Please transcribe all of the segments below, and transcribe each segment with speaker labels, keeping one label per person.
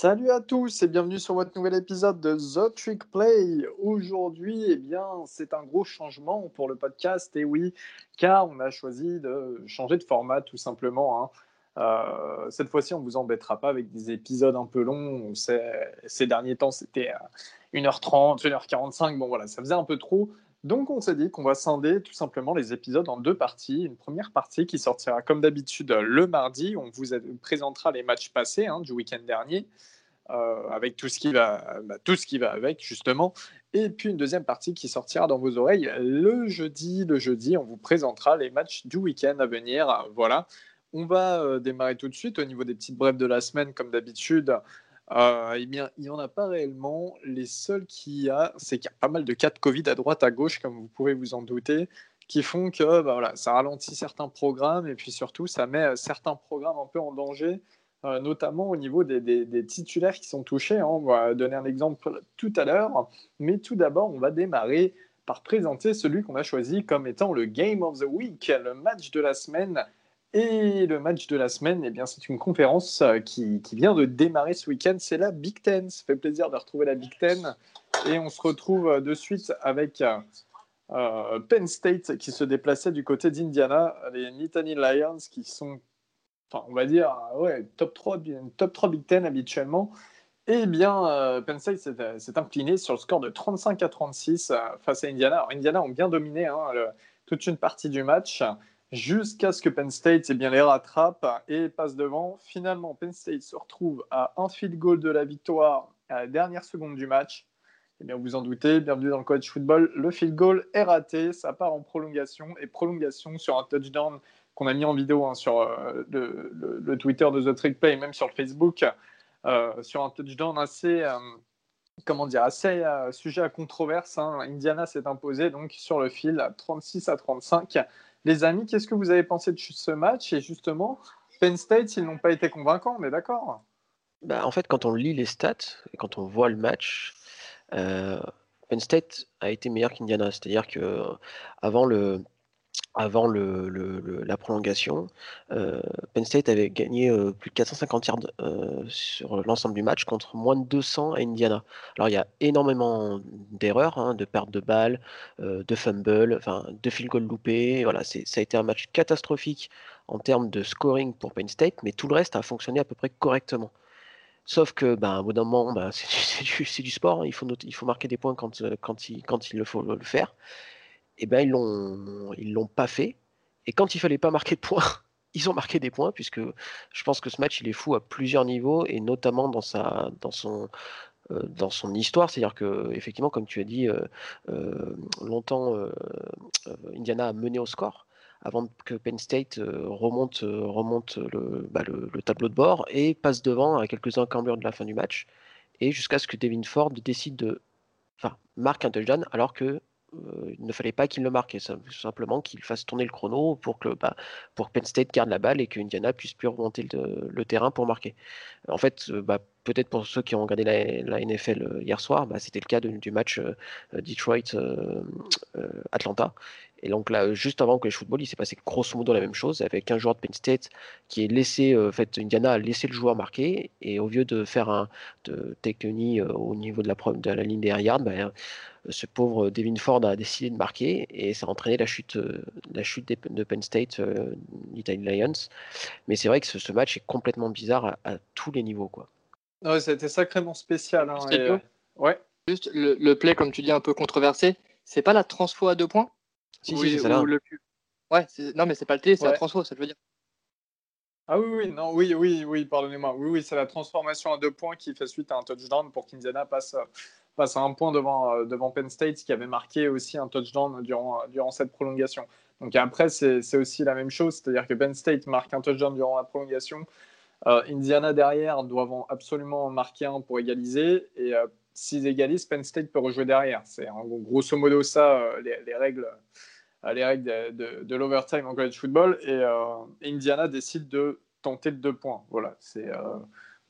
Speaker 1: Salut à tous et bienvenue sur votre nouvel épisode de The Trick Play. Aujourd'hui, eh bien, c'est un gros changement pour le podcast, et oui, car on a choisi de changer de format tout simplement. Hein. Euh, cette fois-ci, on ne vous embêtera pas avec des épisodes un peu longs. Ces derniers temps, c'était 1h30, 1h45. Bon, voilà, ça faisait un peu trop. Donc, on s'est dit qu'on va scinder tout simplement les épisodes en deux parties. Une première partie qui sortira comme d'habitude le mardi. On vous présentera les matchs passés hein, du week-end dernier. Euh, avec tout ce qui va, bah, tout ce qui va avec justement. Et puis une deuxième partie qui sortira dans vos oreilles le jeudi. Le jeudi, on vous présentera les matchs du week-end à venir. Voilà. On va euh, démarrer tout de suite au niveau des petites brèves de la semaine, comme d'habitude. Euh, eh bien, il n'y en a pas réellement. Les seuls qu'il y a, c'est qu'il y a pas mal de cas de Covid à droite, à gauche, comme vous pouvez vous en douter, qui font que bah, voilà, ça ralentit certains programmes et puis surtout, ça met euh, certains programmes un peu en danger, euh, notamment au niveau des, titulaires qui sont touchés. Hein. On va donner un exemple tout à l'heure, mais tout d'abord, on va démarrer par présenter celui qu'on a choisi comme étant le Game of the Week, le match de la semaine et le match de la semaine, eh bien, c'est une conférence euh, qui, vient de démarrer ce week-end. C'est la Big Ten. Ça fait plaisir de retrouver la Big Ten. Et on se retrouve euh, de suite avec euh, Penn State qui se déplaçait du côté d'Indiana. Les Nittany Lions qui sont, enfin, on va dire, ouais, top 3, top 3 Big Ten habituellement. Eh bien, Penn State s'est incliné sur le score de 35 à 36 face à Indiana. Indiana ont bien dominé hein, toute une partie du match jusqu'à ce que Penn State eh bien, les rattrape et passe devant. Finalement, Penn State se retrouve à un field goal de la victoire à la dernière seconde du match. Eh bien, vous en doutez, bienvenue dans le college football. Le field goal est raté, ça part en prolongation et prolongation sur un touchdown qu'on a mis en vidéo hein, sur euh, le, Twitter de The Trick Play et même sur le Facebook, euh, sur un touchdown assez, euh, comment dire, assez sujet à controverse. Hein. Indiana s'est imposé donc sur le fil 36 à 35 les amis, qu'est-ce que vous avez pensé de ce match Et justement, Penn State, ils n'ont pas été convaincants, on est d'accord?
Speaker 2: Bah, En fait, quand on lit les stats et quand on voit le match, euh, Penn State a été meilleur qu'Indiana. C'est-à-dire que avant le, avant la prolongation, euh, Penn State avait gagné euh, plus de 450 yards euh, sur l'ensemble du match contre moins de 200 à Indiana. Alors il y a énormément d'erreurs, hein, de pertes de balles, de fumbles, enfin de field goal loupés. Voilà, ça a été un match catastrophique en termes de scoring pour Penn State, mais tout le reste a fonctionné à peu près correctement. Sauf que, ben, au bout d'un moment, ben, c'est du, sport. Hein. il, faut marquer des points quand, quand, il, quand il faut le faire eh ben, ils l'ont ils l'ont pas fait. Et quand il fallait pas marquer de points, ils ont marqué des points puisque je pense que ce match il est fou à plusieurs niveaux et notamment dans sa dans son euh, dans son histoire, c'est-à-dire que effectivement, comme tu as dit, euh, euh, longtemps Indiana a mené au score avant que Penn State remonte remonte bah, le, le, tableau de bord et passe devant à quelques encamblures de la fin du match et jusqu'à ce que Devin Ford décide de enfin marque un touchdown alors que euh, il ne fallait pas qu'il le marque, simplement qu'il fasse tourner le chrono pour que, bah, pour Penn State garde la balle et que Indiana puisse plus remonter le, terrain pour marquer. En fait, euh, bah, peut-être pour ceux qui ont regardé la, NFL euh, hier soir, bah, c'était le cas du match Detroit-Atlanta. Et donc là, juste avant que le football, il s'est passé grosso modo la même chose avec un joueur de Penn State qui est laissé, en fait, Indiana a laissé le joueur marquer et au lieu de faire un de take au niveau de la, ligne des yards, ce pauvre Devin Ford a décidé de marquer et ça a entraîné la chute, euh, la chute de Penn State, euh, Lions. Mais c'est vrai que ce, match est complètement bizarre à, tous les niveaux. Quoi.
Speaker 1: Ouais, été sacrément spécial. Hein,
Speaker 3: euh, ouais. Juste le, play, comme tu dis, un peu controversé, c'est pas la transfo à deux points?
Speaker 2: Si, si, c'est ça. Là. Le...
Speaker 3: Ouais, non, mais c'est pas le T, c'est la transfo, ça veut dire.
Speaker 1: Ah oui, oui, non, oui, oui, oui, pardonnez-moi. Oui, oui, c'est la transformation à deux points qui fait suite à un touchdown pour qu'Indiana passe passe à un point devant, euh, devant Penn State, qui avait marqué aussi un touchdown durant, durant cette prolongation. Donc après, c'est aussi la même chose, c'est-à-dire que Penn State marque un touchdown durant la prolongation. Euh, Indiana derrière doivent absolument marquer un pour égaliser. Et euh, s'ils égalisent, Penn State peut rejouer derrière. C'est grosso modo ça, les, règles, les règles de, de, l'overtime en college football. Et Indiana décide de tenter le deux points. Voilà, c'est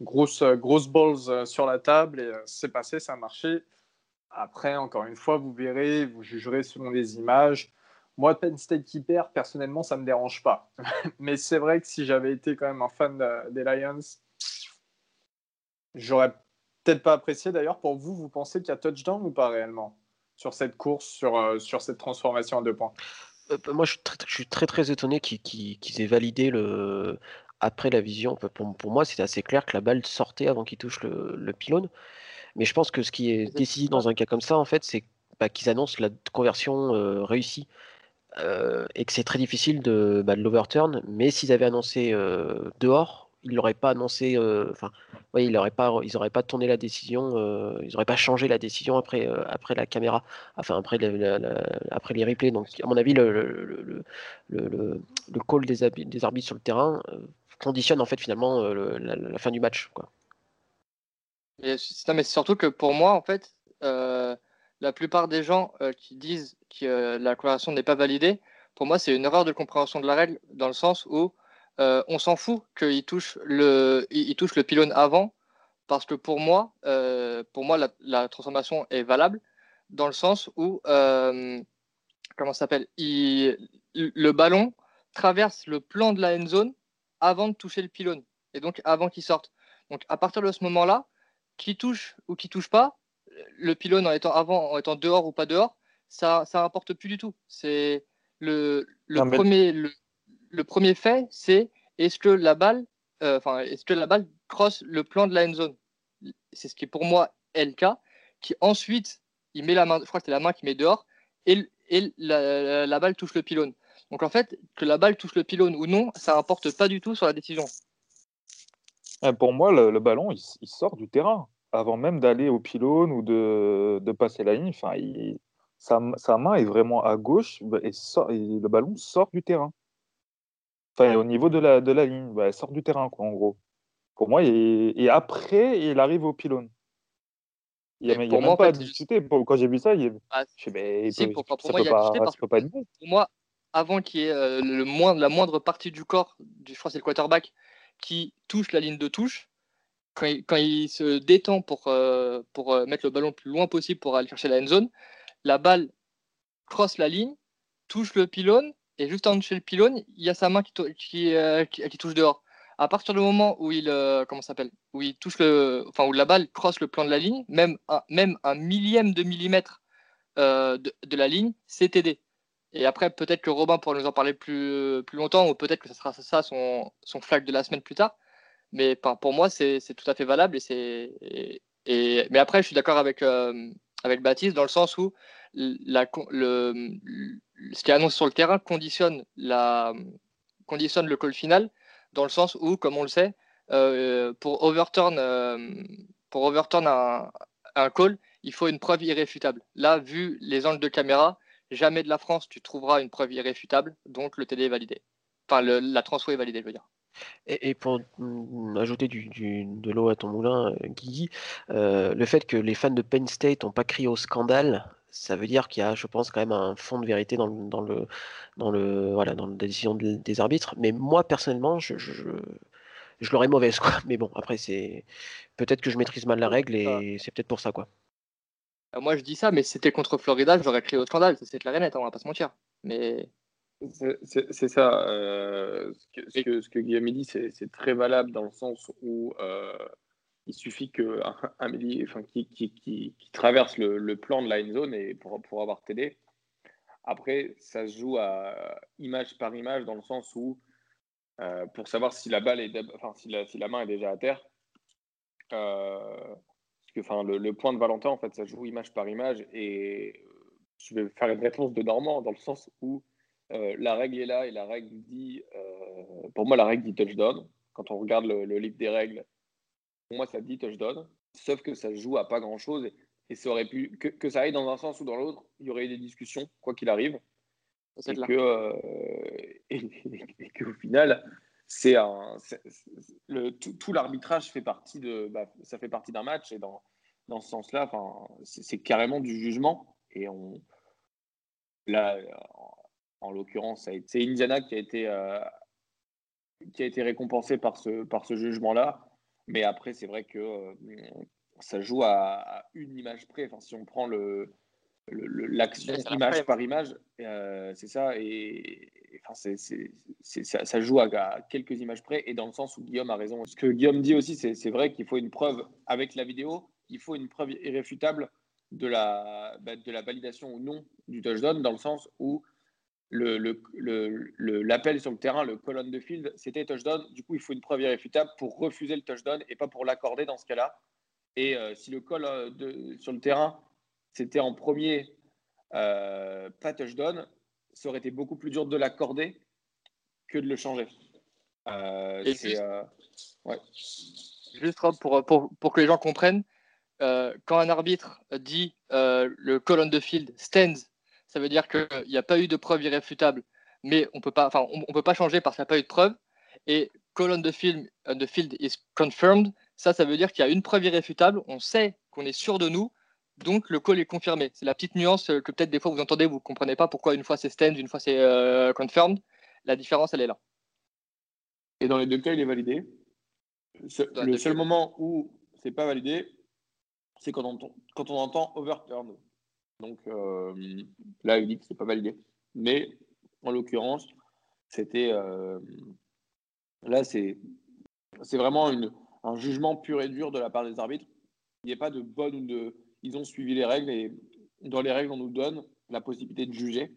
Speaker 1: grosse, euh, grosse balls euh, sur la table et euh, c'est passé, ça a marché. Après, encore une fois, vous verrez, vous jugerez selon les images. Moi, Penn State qui perd, personnellement, ça ne me dérange pas. Mais c'est vrai que si j'avais été quand même un fan des Lions, J'aurais peut-être pas apprécié d'ailleurs. Pour vous, vous pensez qu'il y a touchdown ou pas réellement sur cette course, sur, euh, sur cette transformation à deux points?
Speaker 2: Euh, Moi, je suis très, je suis très, très étonné qu'ils aient validé le, après la vision. Pour, pour moi, c'était assez clair que la balle sortait avant qu'il touche le, le, pylône. Mais je pense que ce qui est décisif dans un cas comme ça, en fait, c'est bah, qu'ils annoncent la conversion euh, réussie. Et que c'est très difficile de, bah, de l'overturn, mais s'ils avaient annoncé dehors, ils n'auraient pas annoncé, euh, enfin, oui, ils n'auraient pas, ils auraient pas tourné la décision, euh, ils n'auraient pas changé la décision après, euh, après la caméra, enfin après, après les replays. Donc, à mon avis, le, le, le, le call des, des, arbitres sur le terrain conditionne en fait finalement la, fin du match, quoi.
Speaker 3: mais c'est surtout que pour moi, en fait, la plupart des gens qui disent que la conversion n'est pas validée, pour moi, c'est une erreur de compréhension de la règle dans le sens où euh, on s'en fout qu'il touche le, il, touche le pylône avant, parce que pour moi, euh, pour moi la, transformation est valable dans le sens où, euh, comment s'appelle, le ballon traverse le plan de la end zone avant de toucher le pylône, et donc avant qu'il sorte. Donc à partir de ce moment-là, qui touche ou qui touche pas, le pylône en étant avant, en étant dehors ou pas dehors, ça, ça importe plus du tout. C'est le, premier, le premier fait, c'est est-ce que la balle, euh, enfin, est-ce que la balle crosse le plan de la end zone? C'est ce qui est pour moi est le cas. Qui ensuite, il met la main, je crois que c'est la main qui met dehors, et, et la, balle touche le pylône. Donc en fait, que la balle touche le pylône ou non, ça n'importe pas du tout sur la décision.
Speaker 4: Euh, pour moi, le, ballon, il, sort du terrain avant même d'aller au pylône ou de, de passer la ligne. Enfin, sa, sa, main est vraiment à gauche et, et le ballon sort du terrain au niveau de la, de la ligne, bah, elle sort du terrain, quoi, en gros. Pour moi, et, après, il arrive au pylône. Il n'y a, y a même pas à discuter. Quand j'ai vu ça, il
Speaker 3: ah, je pour, y a pas, parce pas être bon. Pour moi, avant qu'il y ait euh, le moindre, la moindre partie du corps, du, je crois c'est le quarterback, qui touche la ligne de touche, quand il, se détend pour, euh, pour euh, mettre le ballon le plus loin possible pour aller chercher la end zone, la balle crosse la ligne, touche le pylône, et juste en dessous le pylône, il y a sa main qui, euh, qui, qui, touche dehors. À partir du moment où il, comment s'appelle, où il touche le, enfin où la balle crosse le plan de la ligne, même un, même un millième de millimètre de, de, la ligne, c'est TD. Et après, peut-être que Robin pourra nous en parler plus, plus longtemps, ou peut-être que ce sera ça son, son flag de la semaine plus tard. Mais pour moi, c'est tout à fait valable. Et c'est, et, mais après, je suis d'accord avec, avec Baptiste dans le sens où le, ce qui est annoncé sur le terrain conditionne, la, conditionne le call final, dans le sens où, comme on le sait, euh, pour overturn, euh, pour overturn un, un, call, il faut une preuve irréfutable. Là, vu les angles de caméra, jamais de la France tu trouveras une preuve irréfutable, donc le TD est validé. Enfin, le, la transfo est validée, je veux dire.
Speaker 2: Et, pour ajouter du, de l'eau à ton moulin, Guigui, euh, le fait que les fans de Penn State n'ont pas crié au scandale, ça veut dire qu'il y a, je pense, quand même un fond de vérité dans le, dans le, dans le, voilà, dans la décision des arbitres. Mais moi, personnellement, je, je, je l'aurais mauvaise, quoi. Mais bon, après, c'est peut-être que je maîtrise mal la règle et c'est peut-être pour ça, quoi.
Speaker 3: Euh, moi, je dis ça, mais si c'était contre Florida, j'aurais crié au scandale. C'est clair et net, on va pas se mentir. Mais
Speaker 5: c'est ça. Euh, ce, que, ce, que, ce, que, Guillaume dit, c'est très valable dans le sens où euh, il suffit qu'un un enfin, qui, qui, qui, qui, traverse le, le, plan de la zone et pour, pour avoir TD. Après, ça se joue à image par image dans le sens où, euh, pour savoir si la balle est, enfin, si la, si la main est déjà à terre, parce que, enfin, le, le, point de Valentin, en fait, ça joue image par image et je vais faire une réponse de Normand dans le sens où euh, la règle est là et la règle dit, pour moi, la règle dit touchdown. Quand on regarde le, le livre des règles, pour moi, ça dit touchdown. Sauf que ça joue à pas grand chose. Et, ça aurait pu, que, que, ça aille dans un sens ou dans l'autre, il y aurait eu des discussions, quoi qu'il arrive. Et, que, euh, et, qu'au final, c'est un, le, tout, l'arbitrage fait partie de, bah, ça fait partie d'un match. Et dans, dans ce sens-là, enfin, c'est, carrément du jugement. Et on, là, en, l'occurrence, c'est Indiana qui a été, euh, qui a été récompensé par ce, par ce jugement-là. Mais après, c'est vrai que euh, ça joue à, une image près. Enfin, si on prend le, l'action image par image, euh, c'est ça. Et, enfin, c'est, ça, joue à, quelques images près. Et dans le sens où Guillaume a raison. Ce que Guillaume dit aussi, c'est, vrai qu'il faut une preuve avec la vidéo. Il faut une preuve irréfutable de la, bah, de la validation ou non du touchdown, dans le sens où le, l'appel sur le terrain, le colonne de field, c'était touchdown. Du coup, il faut une preuve irréfutable pour refuser le touchdown et pas pour l'accorder dans ce cas-là. Et euh, si le call euh, de, sur le terrain c'était en premier euh, pas touchdown, ça aurait été beaucoup plus dur de l'accorder que de le changer.
Speaker 3: Juste, pour, pour, pour, que les gens comprennent, quand un arbitre dit le colonne de field stands, ça veut dire qu'il n'y a pas eu de preuve irréfutable, mais on peut pas, enfin, on, peut pas changer parce qu'il n'y a pas eu de preuve. Et colonne de field, the field is confirmed, ça, ça veut dire qu'il y a une preuve irréfutable. On sait qu'on est sûr de nous, donc le call est confirmé. C'est la petite nuance que peut-être des fois vous entendez, vous ne comprenez pas pourquoi une fois c'est stand, une fois c'est euh, confirmed. La différence, elle est là.
Speaker 5: Et dans les deux cas, il est validé. le seul moment où c'est pas validé, c'est quand on, quand on entend overturn. Donc euh, là, il dit que c'est pas validé. Mais en l'occurrence, c'était euh, là, c'est vraiment un jugement pur et dur de la part des arbitres. Il n'y a pas de bonne ou de ils ont suivi les règles et dans les règles, on nous donne la possibilité de juger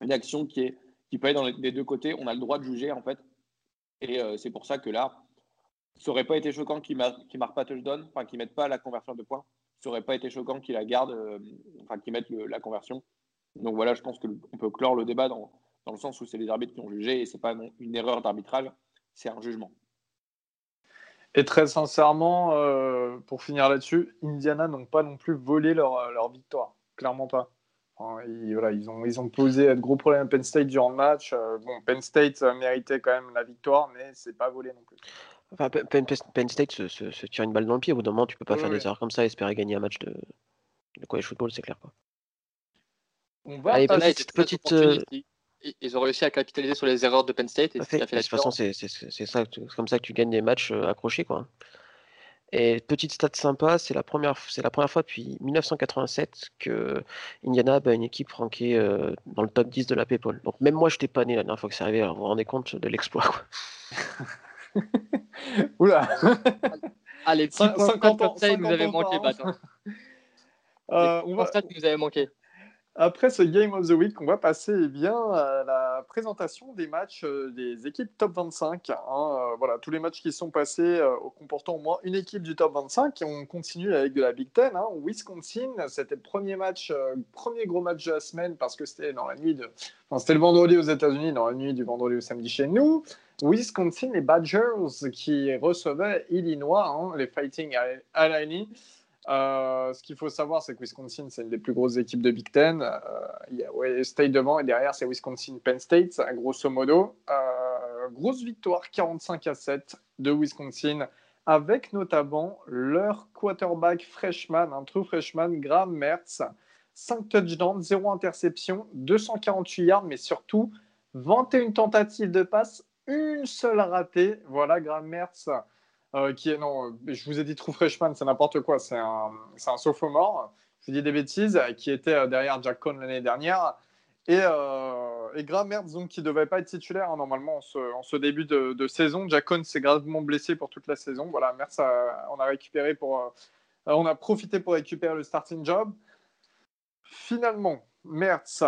Speaker 5: une action qui, est, qui peut être dans les, deux côtés. On a le droit de juger, en fait. Et euh, c'est pour ça que là, ça n'aurait pas été choquant qu'ils ne marquent pas touchdown, enfin qu'ils ne mettent pas la conversion de points. Ça n'aurait pas été choquant qu'ils la gardent, euh, enfin qu'ils mettent la conversion. Donc voilà, je pense qu'on peut clore le débat dans, dans le sens où c'est les arbitres qui ont jugé et ce n'est pas une erreur d'arbitrage, c'est un jugement.
Speaker 1: Et très sincèrement, euh, pour finir là-dessus, Indiana n'ont pas non plus volé leur, euh, leur victoire. Clairement pas. ils, voilà, ils, ont, ils ont posé de gros problèmes à Penn State durant le match. Euh, bon, Penn State méritait quand même la victoire, mais c'est pas volé non plus.
Speaker 2: Enfin, Penn, State se, tire une balle dans le pied. Au bout d'un moment, tu peux pas faire des erreurs comme ça et espérer gagner un match de, de college football, c'est clair. Quoi.
Speaker 3: On va Allez, petite, petite, ils ont réussi à capitaliser sur les erreurs de Penn State. Et
Speaker 2: fait,
Speaker 3: de
Speaker 2: toute façon, c'est comme ça que tu gagnes des matchs euh, accrochés. Quoi. Et petite stat sympa, c'est la, première, la première fois depuis 1987 que Indiana a une équipe rankée euh, dans le top 10 de la PayPal. Donc même moi, je n'étais pas né la dernière fois que c'est arrivé. Alors vous vous rendez compte de l'exploit.
Speaker 1: Oula
Speaker 3: Allez, 50 ans, ça, vous avez manqué, Bat. Euh, on va... vous avez manqué.
Speaker 1: Après ce Game of the Week, on va passer eh bien, à la présentation des matchs euh, des équipes top 25. Hein. Euh, voilà, tous les matchs qui sont passés euh, comportant au moins une équipe du top 25. Et on continue avec de la Big Ten. Hein. Wisconsin, c'était le premier match, premier gros match de la semaine parce que c'était dans la nuit de. Enfin, c'était le vendredi aux États-Unis, dans la nuit du vendredi au samedi chez nous. Wisconsin, les Badgers qui recevaient Illinois, hein, les Fighting Illini. Euh, ce qu'il faut savoir, c'est que Wisconsin, c'est une des plus grosses équipes de Big Ten. Euh, il y a State devant et derrière, c'est Wisconsin Penn State, grosso modo. Euh, grosse victoire, 45 à 7 de Wisconsin, avec notamment leur quarterback freshman, un true freshman, Graham Mertz. 5 touchdowns, 0 interception, 248 yards, mais surtout 21 tentatives de passe, une seule ratée. Voilà, Graham Mertz euh, qui est, non, je vous ai dit True Freshman, c'est n'importe quoi, c'est un, un sophomore, je dis des bêtises, qui était euh, derrière Jack Cohn l'année dernière. Et, euh, et Graham Mertz, donc, qui ne devait pas être titulaire hein, normalement en ce, début de, saison. Jack Cohn s'est gravement blessé pour toute la saison. Voilà, Mertz, on a récupéré pour, on a profité pour récupérer le starting job. Finalement, Mertz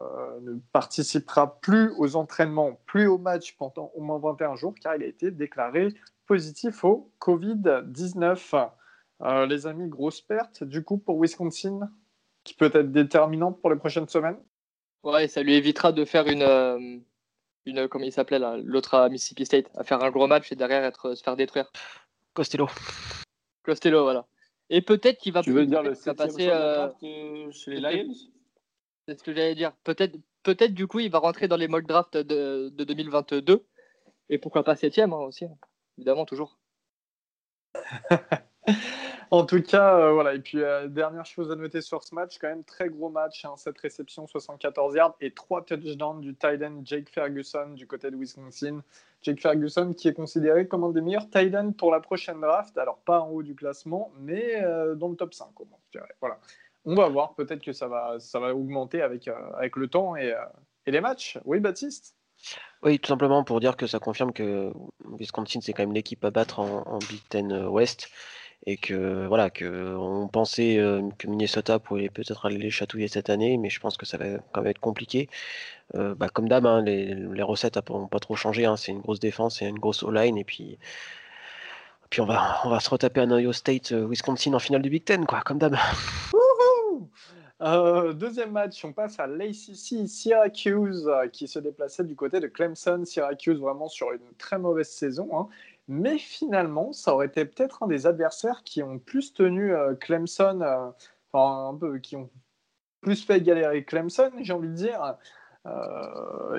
Speaker 1: ne participera plus aux entraînements, plus au match pendant au moins 21 jours, car il a été déclaré positif au Covid-19. Euh, les amis, grosse perte du coup pour Wisconsin, qui peut être déterminante pour les prochaines semaines?
Speaker 3: Ouais, ça lui évitera de faire une, euh, une comment il s'appelait l'autre à Mississippi State, à faire un gros match et derrière être, se faire détruire.
Speaker 2: Costello.
Speaker 3: Costello, voilà. Et peut-être qu'il va.
Speaker 5: Tu veux dire le passer euh, chez les Lions?
Speaker 3: C'est ce que j'allais dire. Peut-être, peut-être du coup, il va rentrer dans les mock drafts de, de 2022 et pourquoi pas septième hein, aussi évidemment, toujours.
Speaker 1: en tout cas, euh, voilà. Et puis, euh, dernière chose à noter sur ce match, quand même, très gros match. Hein, cette réception, 74 yards et 3 touchdowns du tight Jake Ferguson du côté de Wisconsin. Jake Ferguson qui est considéré comme un des meilleurs tight pour la prochaine draft. Alors, pas en haut du classement, mais euh, dans le top 5, je dirais. Voilà. On va voir. Peut-être que ça va, ça va augmenter avec, avec le temps et, et les matchs. Oui, Baptiste?
Speaker 2: Oui, tout simplement pour dire que ça confirme que Wisconsin, c'est quand même l'équipe à battre en, Big Ten West et que voilà que on pensait que Minnesota pourrait peut-être aller les chatouiller cette année, mais je pense que ça va quand même être compliqué. Bah, comme d'hab, hein, les, recettes n'ont pas trop changé. Hein. c'est une grosse défense et une grosse O-line, et puis puis on va, on va se retaper un Ohio State, euh, Wisconsin en finale du Big Ten, quoi, comme d'hab.
Speaker 1: Euh, deuxième match, on passe à l'ACC Syracuse euh, qui se déplaçait du côté de Clemson. Syracuse vraiment sur une très mauvaise saison. Hein. Mais finalement, ça aurait été peut-être un des adversaires qui ont plus tenu Clemson, un peu, qui ont plus fait galérer Clemson, j'ai envie de dire.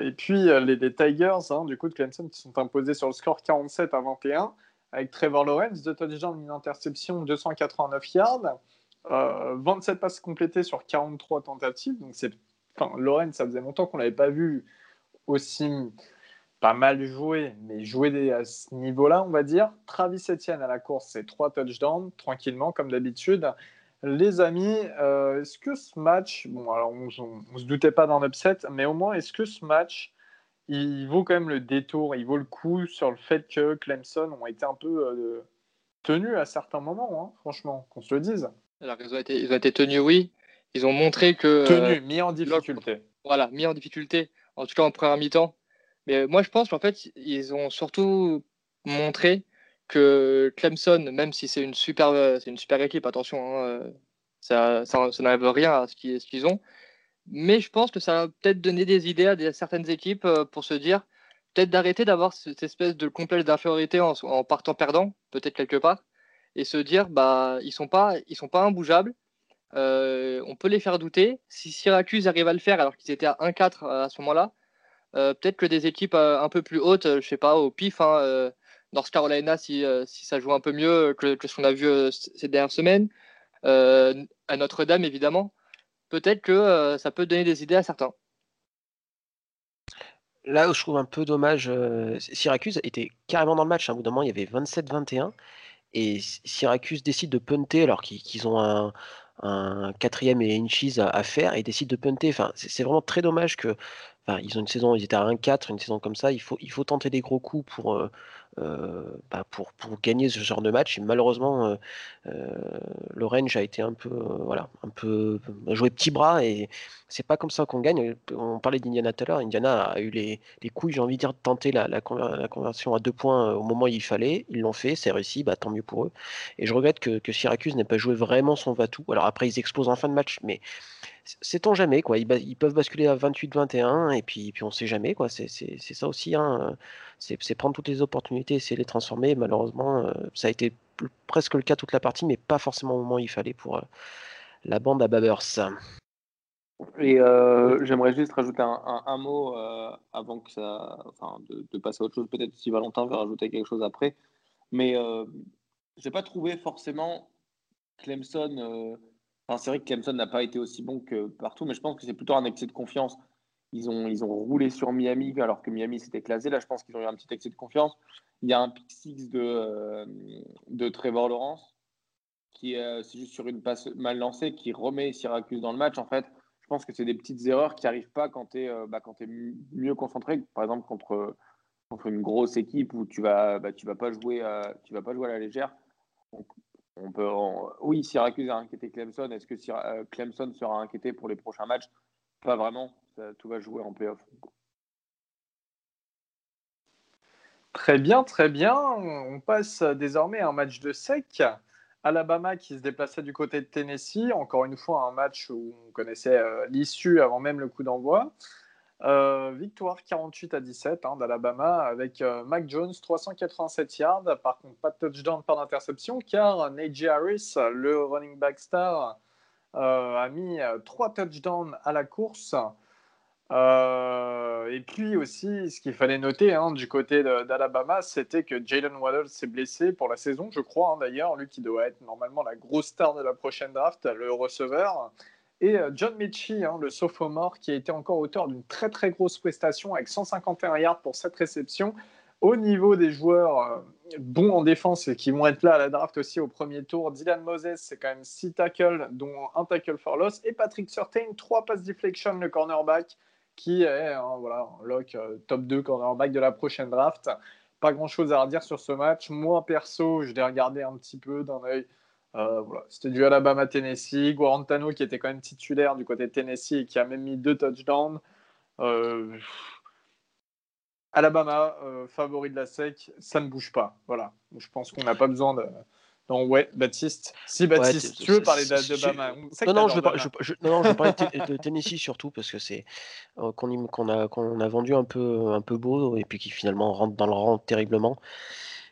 Speaker 1: et puis les, les Tigers, hein, du coup, de Clemson qui sont imposés sur le score 47 à 21 avec Trevor Lawrence, deux touchdowns, une interception, 289 yards, 27 euh, passes complétées sur 43 tentatives. Donc c'est, enfin, Lawrence, ça faisait longtemps qu'on l'avait pas vu aussi pas mal jouer, mais jouer à ce niveau-là, on va dire. Travis Etienne à la course, c'est trois touchdowns, tranquillement, comme d'habitude. Les amis, euh, est-ce que ce match, bon, alors on, ne se doutait pas d'un upset, mais au moins, est-ce que ce match il vaut quand même le détour, il vaut le coup sur le fait que Clemson ont été un peu euh, tenus à certains moments, hein, franchement, qu'on se le dise?
Speaker 3: Alors ils ont, été, ils ont été tenus, oui. Ils ont montré que.
Speaker 1: Euh, tenus, mis en difficulté.
Speaker 3: Voilà, mis en difficulté, en tout cas en première mi-temps. Mais moi, je pense qu'en fait, ils ont surtout montré que Clemson, même si c'est une super, c'est une super équipe, attention, hein, euh, ça, ça, ça n'enlève rien à ce qu'ils ont, mais je pense que ça va peut-être donner des idées à certaines équipes euh, pour se dire peut-être d'arrêter d'avoir cette espèce de complexe d'infériorité en, partant perdant, peut-être quelque part, et se dire bah ils sont pas ils sont pas imbougeables. Euh, on peut les faire douter. Si Syracuse arrive à le faire alors qu'ils étaient à 1-4 à ce moment-là, euh, peut-être que des équipes un peu plus hautes, je sais pas, au pif, hein, North Carolina si, si, ça joue un peu mieux que, ce qu'on a vu ces dernières semaines, à Notre-Dame évidemment, peut-être que euh, ça peut donner des idées à certains.
Speaker 2: Là où je trouve un peu dommage, euh, Syracuse était carrément dans le match. À un bout d'un moment, il y avait 27-21 et Syracuse décide de punter alors qu'ils ont un, quatrième et inches à, à, faire et décide de punter. Enfin, c'est vraiment très dommage que. ils ont une saison, ils étaient à 1-4, une saison comme ça. Il faut, il faut tenter des gros coups pour, euh, bah, pour, pour, gagner ce genre de match. Et malheureusement, euh, euh l'Orange a été un peu, voilà, un peu joué petit bras et c'est pas comme ça qu'on gagne. On parlait d'Indiana tout à l'heure. Indiana a eu les, les couilles, j'ai envie de dire, de tenter la, la, conversion à deux points au moment où il fallait. Ils l'ont fait, c'est réussi, bah, tant mieux pour eux. Et je regrette que, que Syracuse n'ait pas joué vraiment son va-tout. Alors après, ils explosent en fin de match, mais sait-on jamais quoi. Ils, peuvent basculer à 28-21 et puis, puis on sait jamais quoi. C'est ça aussi hein. c'est prendre toutes les opportunités de les transformer. Malheureusement euh, ça a été presque le cas toute la partie mais pas forcément au moment où il fallait pour euh, la bande à Babers.
Speaker 5: Et euh, j'aimerais juste rajouter un, mot avant que ça enfin de, passer à autre chose. Peut-être si Valentin veut rajouter quelque chose après. Mais j'ai pas trouvé forcément Clemson c'est vrai que Clemson n'a pas été aussi bon que partout, mais je pense que c'est plutôt un excès de confiance. Ils ont, ils ont roulé sur Miami alors que Miami s'était classé. Là, je pense qu'ils ont eu un petit excès de confiance. Il y a un pick six de, euh, de Trevor Lawrence qui euh, juste sur une passe mal lancée qui remet Syracuse dans le match. En fait, je pense que c'est des petites erreurs qui n'arrivent pas quand tu es, euh, bah, mieux concentré. Par exemple, contre, contre une grosse équipe où tu vas, bah, vas pas jouer, tu vas pas jouer à la légère. Donc, Oui, Syracuse a inquiété Clemson. Est-ce que euh, Clemson sera inquiété pour les prochains matchs? Pas vraiment. tout va jouer en playoff.
Speaker 1: Très bien, très bien. On passe désormais à un match de sec. Alabama qui se déplaçait du côté de Tennessee. Encore une fois, un match où on connaissait euh, l'issue avant même le coup d'envoi. Euh, victoire 48 à 17 hein, d'Alabama avec euh, Mac Jones 387 yards. Par contre, pas de touchdown, pas d'interception car Najee Harris, le running back star, euh, a mis trois touchdowns à la course. et puis aussi, ce qu'il fallait noter hein, du côté d'Alabama, c'était que Jalen Waddle s'est blessé pour la saison, je crois hein, d'ailleurs, lui qui doit être normalement la grosse star de la prochaine draft, le receveur. Et euh, John Mechie, hein, le sophomore, qui a été encore auteur d'une très très grosse prestation avec 151 yards pour cette réception, Au niveau des joueurs euh, bons en défense et qui vont être là à la draft aussi au premier tour, Dylan Moses, c'est quand même 6 tackles, dont un tackle for loss, et Patrick Surtain, 3 passes deflection, le cornerback, qui est voilà, un lock euh, top 2 cornerback de la prochaine draft. Pas grand chose à redire sur ce match. Moi, perso, je l'ai regardé un petit peu d'un œil. Euh, voilà. C'était du Alabama-Tennessee. Guarantano qui était quand même titulaire du côté de Tennessee et qui a même mis deux touchdowns. Euh, Alabama, euh, favori de la SEC, ça ne bouge pas. Voilà. Je pense qu'on n'a pas besoin de. Non, ouais, Baptiste. Si, Baptiste, tu veux parler d'Alabama
Speaker 2: Non, non, je veux, non, je parler de, Tennessee surtout parce que c'est euh, qu'on a, qu'on a vendu un peu, un peu beau et puis qui finalement rentre dans le rang terriblement.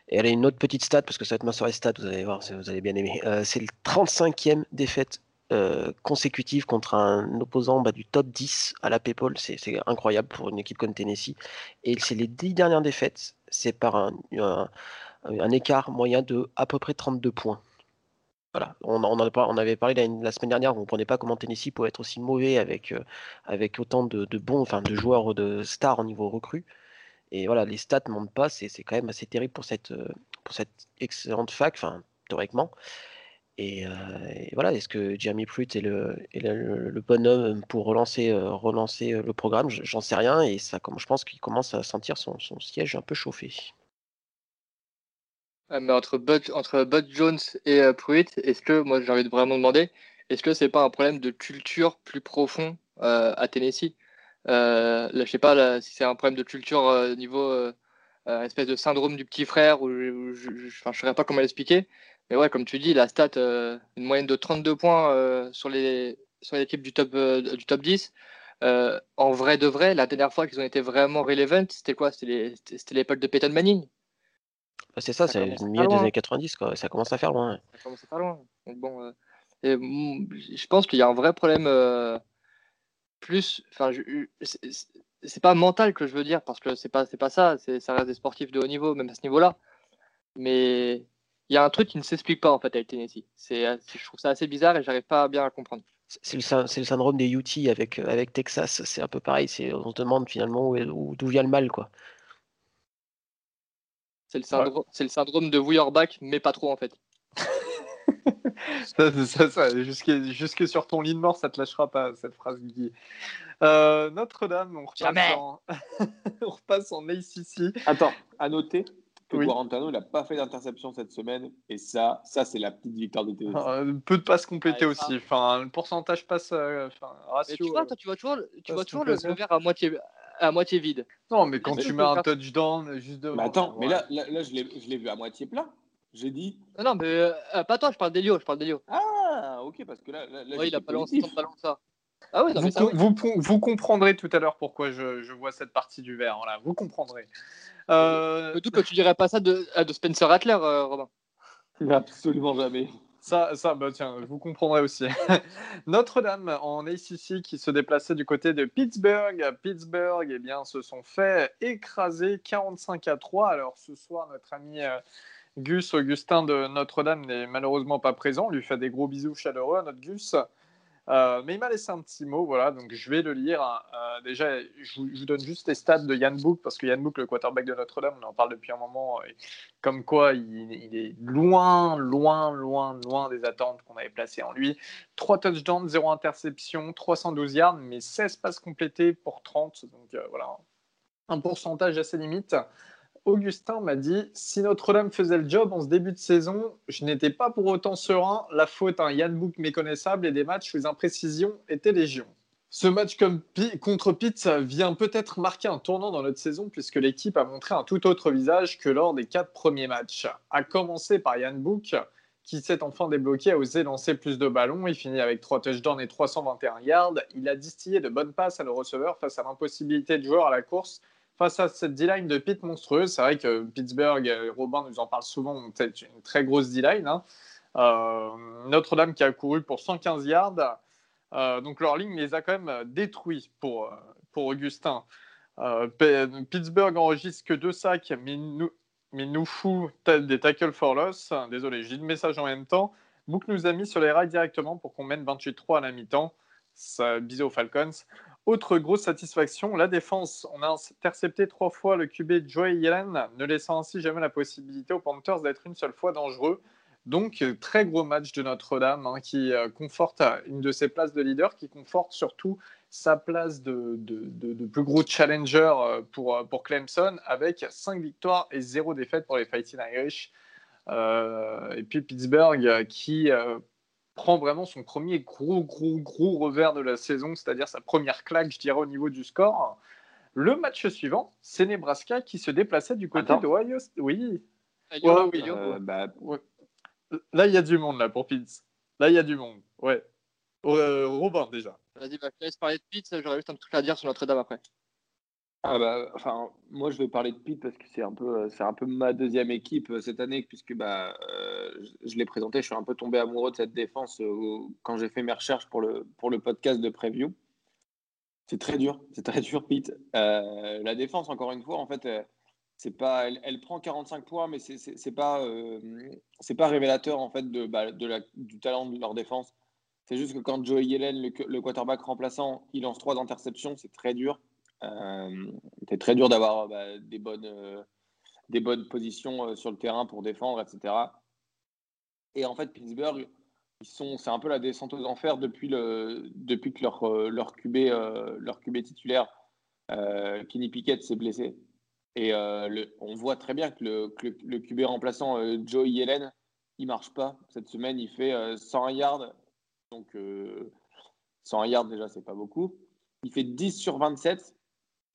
Speaker 2: Et elle a une autre petite stat, parce que ça va être ma soirée stat, vous allez voir, vous allez bien aimer. Euh, c'est le 35e défaite euh, consécutive contre un opposant bah, du top 10 à la PayPal. C'est incroyable pour une équipe comme Tennessee. Et c'est les 10 dernières défaites, c'est par un, écart moyen de à peu près 32 points. Voilà, on, on, on avait parlé la, semaine dernière, vous ne comprenez pas comment Tennessee peut être aussi mauvais avec, euh, avec autant de, de, bons, enfin de joueurs de stars au niveau recru. Et voilà, les stats ne montent pas, c'est quand même assez terrible pour cette, euh, pour cette excellente fac, enfin, théoriquement. Et, euh, voilà, est-ce que Jeremy Pruitt est le, est le, bonhomme pour relancer, euh, relancer le programme? J'en sais rien, et ça, je pense qu'il commence à sentir son, siège un peu chauffé.
Speaker 3: mais entre Bud, entre Bud Jones et Pruitt, est-ce que, moi j'ai envie de vraiment demander, est-ce que c'est pas un problème de culture plus profond à Tennessee? Là, je sais pas si c'est un problème de culture euh, niveau euh, espèce de syndrome du petit frère, ou, je ne saurais pas comment l'expliquer. Mais ouais, comme tu dis, la stat, une moyenne de 32 points sur les sur l'équipe du top du top 10. en vrai de vrai, la dernière fois qu'ils ont été vraiment relevant, c'était quoi? C'était l'époque de Peyton Manning.
Speaker 2: Bah, c'est ça, c'est le milieu des années 90, quoi. Ça commence à faire loin.
Speaker 3: Ça commence à faire loin. bon, je pense qu'il y a un vrai problème plus, enfin, c'est pas mental que je veux dire parce que c'est pas, c'est pas ça, ça reste des sportifs de haut niveau, même à ce niveau-là. Mais il y a un truc qui ne s'explique pas en fait avec Tennessee. C'est, je trouve ça assez bizarre et j'arrive pas bien à comprendre.
Speaker 2: C'est le, le, syndrome des UT avec, avec Texas, c'est un peu pareil. C'est, on se demande finalement où, d'où vient le mal, quoi.
Speaker 3: C'est le syndrome, c'est le syndrome de Weyerback, mais pas trop en fait.
Speaker 1: ça, ça, jusque, sur ton lit de mort, ça te lâchera pas cette phrase, Guy. Euh, Notre-Dame, on repasse, en... on repasse en ACC.
Speaker 5: Attends, à noter que oui. Guarantano n'a pas fait d'interception cette semaine, et ça, ça c'est la petite victoire de TNC.
Speaker 1: Euh, peu de passes complétées aussi. Enfin, le pourcentage passe, euh, enfin, ratio.
Speaker 3: tu vois, toi, tu vois toujours, tu vois toujours le verre à moitié, à moitié vide.
Speaker 1: Non, mais quand tu mets un touchdown juste devant.
Speaker 5: Mais attends, mais là, là, là je l'ai vu à moitié plein. J'ai dit.
Speaker 3: Non, non, mais euh, pas toi, je parle d'Elio, je parle d'Elio.
Speaker 5: Ah, ok, parce que là. là,
Speaker 3: oui, il a pas lancé ça.
Speaker 1: Ah oui, non, vous, ça, oui. vous, vous, comprendrez tout à l'heure pourquoi je, je, vois cette partie du verre. Là. Vous comprendrez.
Speaker 3: Euh... Tout que tu dirais pas ça de, de Spencer Rattler, euh, Robin?
Speaker 5: Absolument jamais.
Speaker 1: Ça, ça bah tiens, vous comprendrez aussi. Notre-Dame en ACC qui se déplaçait du côté de Pittsburgh. Pittsburgh, eh bien, se sont fait écraser 45 à 3. Alors ce soir, notre ami euh, Gus Augustin de Notre-Dame n'est malheureusement pas présent. On lui fait des gros bisous chaleureux à notre Gus. Euh, mais il m'a laissé un petit mot, voilà, donc je vais le lire. Euh, déjà, je vous, donne juste les stats de Yann Book, parce que Yann Book, le quarterback de Notre-Dame, on en parle depuis un moment, comme quoi il, est loin, loin, loin, loin des attentes qu'on avait placées en lui. 3 touchdowns, 0 interception, 312 yards, mais 16 passes complétées pour 30, donc euh, voilà, un pourcentage assez limite. Augustin m'a dit si Notre-Dame faisait le job en ce début de saison, je n'étais pas pour autant serein. La faute à un Yann Book méconnaissable et des matchs où les imprécisions étaient légion. Ce match contre Pitt vient peut-être marquer un tournant dans notre saison puisque l'équipe a montré un tout autre visage que lors des quatre premiers matchs. À commencer par Yann Book, qui s'est enfin débloqué, a osé lancer plus de ballons. Il finit avec 3 touchdowns et 321 yards. Il a distillé de bonnes passes à nos receveurs face à l'impossibilité de joueur à la course face à cette D-line de Pitt monstrueuse, c'est vrai que Pittsburgh, euh, Robin nous en parle souvent, ont une très grosse D-line. Hein. Euh, Notre-Dame qui a couru pour 115 yards. Euh, donc leur ligne les a quand même détruits pour, pour Augustin. Pittsburgh enregistre que deux sacs, mais nous, mais nous fout des tackles for loss. Désolé, j'ai le message en même temps. Book nous a mis sur les rails directement pour qu'on mène 28-3 à la mi-temps. Bisous aux Falcons. Autre grosse satisfaction, la défense. On a intercepté trois fois le QB Joey Yellen, ne laissant ainsi jamais la possibilité aux Panthers d'être une seule fois dangereux. Donc, très gros match de Notre-Dame hein, qui euh, conforte une de ses places de leader, qui conforte surtout sa place de, plus gros challenger euh, pour, euh, pour Clemson avec 5 victoires et 0 défaite pour les Fighting Irish. et puis Pittsburgh qui prend vraiment son premier gros, gros, gros revers de la saison, c'est-à-dire sa première claque, je dirais, au niveau du score. Le match suivant, c'est Nebraska qui se déplaçait du côté d'Ohio. Oui. Euh, bah, là, il y a du monde là pour Pitts. Là, il y a du monde. Ouais. Euh, Robin déjà.
Speaker 3: Vas-y, bah, laisse parler de Pitts. J'aurais juste un truc à dire sur Notre-Dame après.
Speaker 5: Ah bah, enfin, moi je vais parler de Pitt parce que c'est un peu, c'est un peu ma deuxième équipe euh, cette année puisque bah, euh, je, l'ai présenté, je suis un peu tombé amoureux de cette défense euh, quand j'ai fait mes recherches pour le, pour le podcast de preview. C'est très dur, c'est très dur Pitt. la défense, encore une fois, en fait, c'est pas, elle, prend 45 points, mais c'est, c'est, pas, c'est pas révélateur en fait de, bah, de la, du talent de leur défense. C'est juste que quand Joey Yellen, le, le quarterback remplaçant, il lance trois interceptions, c'est très dur. Euh, c'est très dur d'avoir bah, des, bonnes, euh, des bonnes positions euh, sur le terrain pour défendre, etc. Et en fait, Pittsburgh, ils sont, c'est un peu la descente aux enfers depuis, le, depuis que leur, leur, QB, leur QB titulaire, Kenny Pickett, s'est blessé. Et on voit très bien que le, le, QB remplaçant Joe Yellen, il marche pas. Cette semaine, il fait 100 yards. Donc, 100 yards, déjà, c'est pas beaucoup. Il fait 10 sur 27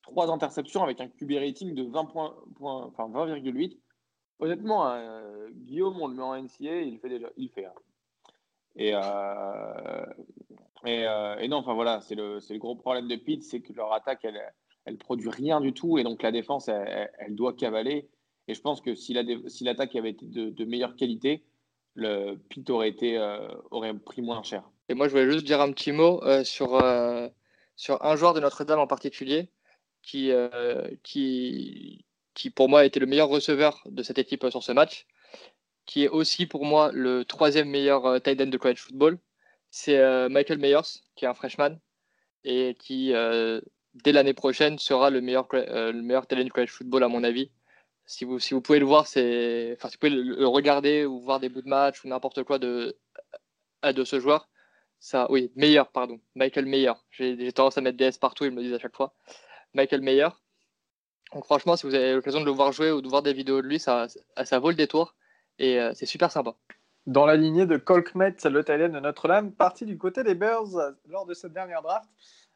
Speaker 5: trois interceptions avec un QB rating de 20 points, enfin 20,8. Honnêtement, euh, Guillaume, on le met en NCA, il fait déjà, il fait. Hein. Et, euh, euh, et, non, enfin voilà, c'est le, le, gros problème de Pitt, c'est que leur attaque, elle, elle produit rien du tout, et donc la défense, elle, doit cavaler. Et je pense que si l'attaque si avait été de, de, meilleure qualité, le Pitt aurait été aurait pris moins cher.
Speaker 3: Et moi, je voulais juste dire un petit mot sur sur un joueur de Notre-Dame en particulier qui, euh, qui, qui pour moi était le meilleur receveur de cette équipe sur ce match, qui est aussi pour moi le troisième meilleur euh, tight end de college football. C'est euh, Michael Mayers, qui est un freshman et qui, dès l'année prochaine, sera le meilleur, le meilleur tight de college football à mon avis. Si vous, si vous pouvez le voir, enfin, si vous pouvez le, regarder ou voir des bouts de match ou n'importe quoi de, de ce joueur, ça, oui, meilleur, pardon, Michael Mayer. J'ai tendance à mettre DS partout, ils me le disent à chaque fois. Michael Mayer. Donc franchement, si vous avez l'occasion de le voir jouer ou de voir des vidéos de lui, ça, ça vaut le détour et euh, c'est super sympa.
Speaker 1: Dans la lignée de Colkmet, le Talent de Notre-Dame, parti du côté des Bears euh, lors de cette dernière draft.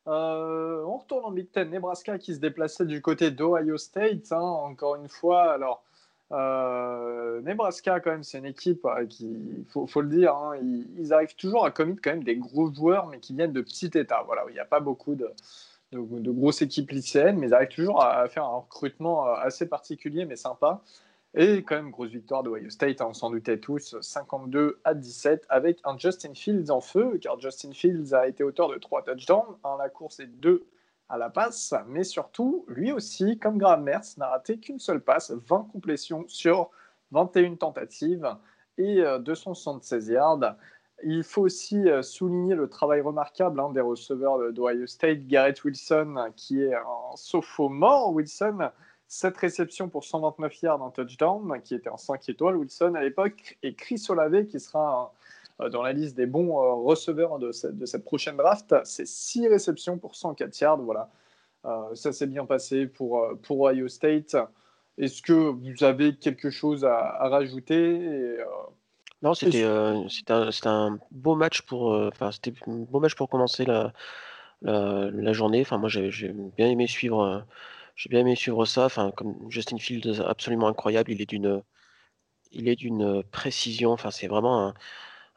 Speaker 1: Euh, on retourne en Big Ten, Nebraska qui se déplaçait du côté d'Ohio State. Hein, encore une fois, alors Nebraska quand même, c'est une équipe qui, il faut, le dire, hein, ils, arrivent toujours à commettre quand même des gros joueurs, mais qui viennent de petits États. Voilà, il n'y a pas beaucoup de, de, grosses équipes lycéennes, mais ils arrivent toujours à, faire un recrutement euh, assez particulier, mais sympa. Et quand même, grosse victoire de Ohio State, hein, on s'en doutait tous, 52 à 17, avec un Justin Fields en feu, car Justin Fields a été auteur de 3 touchdowns, un à la course et 2 à la passe, mais surtout, lui aussi, comme Graham Mertz, n'a raté qu'une seule passe, 20 complétions sur 21 tentatives et 276 euh, yards. Il faut aussi euh, souligner le travail remarquable hein, des receveurs d'Ohio State, Garrett Wilson, qui est un sophomore. Wilson, cette réception pour 129 yards en touchdown, qui était en 5 étoiles, Wilson à l'époque, et Chris Olave, qui sera euh, dans la liste des bons euh, receveurs de cette, prochaine draft. C'est 6 réceptions pour 104 yards. Voilà. ça s'est bien passé pour Ohio State. Est-ce que vous avez quelque chose à, rajouter?
Speaker 2: Non, c'était euh, un, un beau match pour, euh, c'était beau match pour commencer la, la, journée. Enfin, moi, j'ai bien aimé suivre, euh, j'ai bien aimé suivre ça. Enfin, comme Justin Fields, absolument incroyable. Il est d'une, il est d'une précision. Enfin, c'est vraiment un,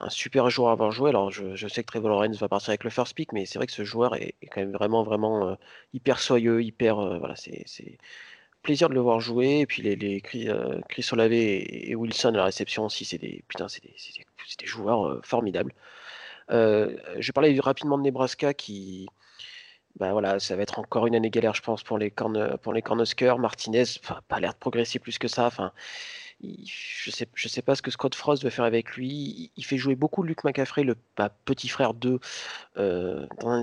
Speaker 2: un super joueur à avoir joué. Alors, je, je sais que Trevor Lawrence va partir avec le first pick, mais c'est vrai que ce joueur est, quand même vraiment, vraiment hyper soyeux, hyper, voilà, c'est, plaisir de le voir jouer. Et puis les, les Chris, euh, Olave et, Wilson à la réception aussi, c'est des, putain, c'est des, des, joueurs euh, formidables. Euh, je parlais rapidement de Nebraska qui, bah voilà, ça va être encore une année galère, je pense, pour les, corn, pour les Cornhuskers. Martinez, pas l'air de progresser plus que ça. Enfin, je sais, je sais pas ce que Scott Frost veut faire avec lui. Il, fait jouer beaucoup Luke McCaffrey, le bah, petit frère de, dans, un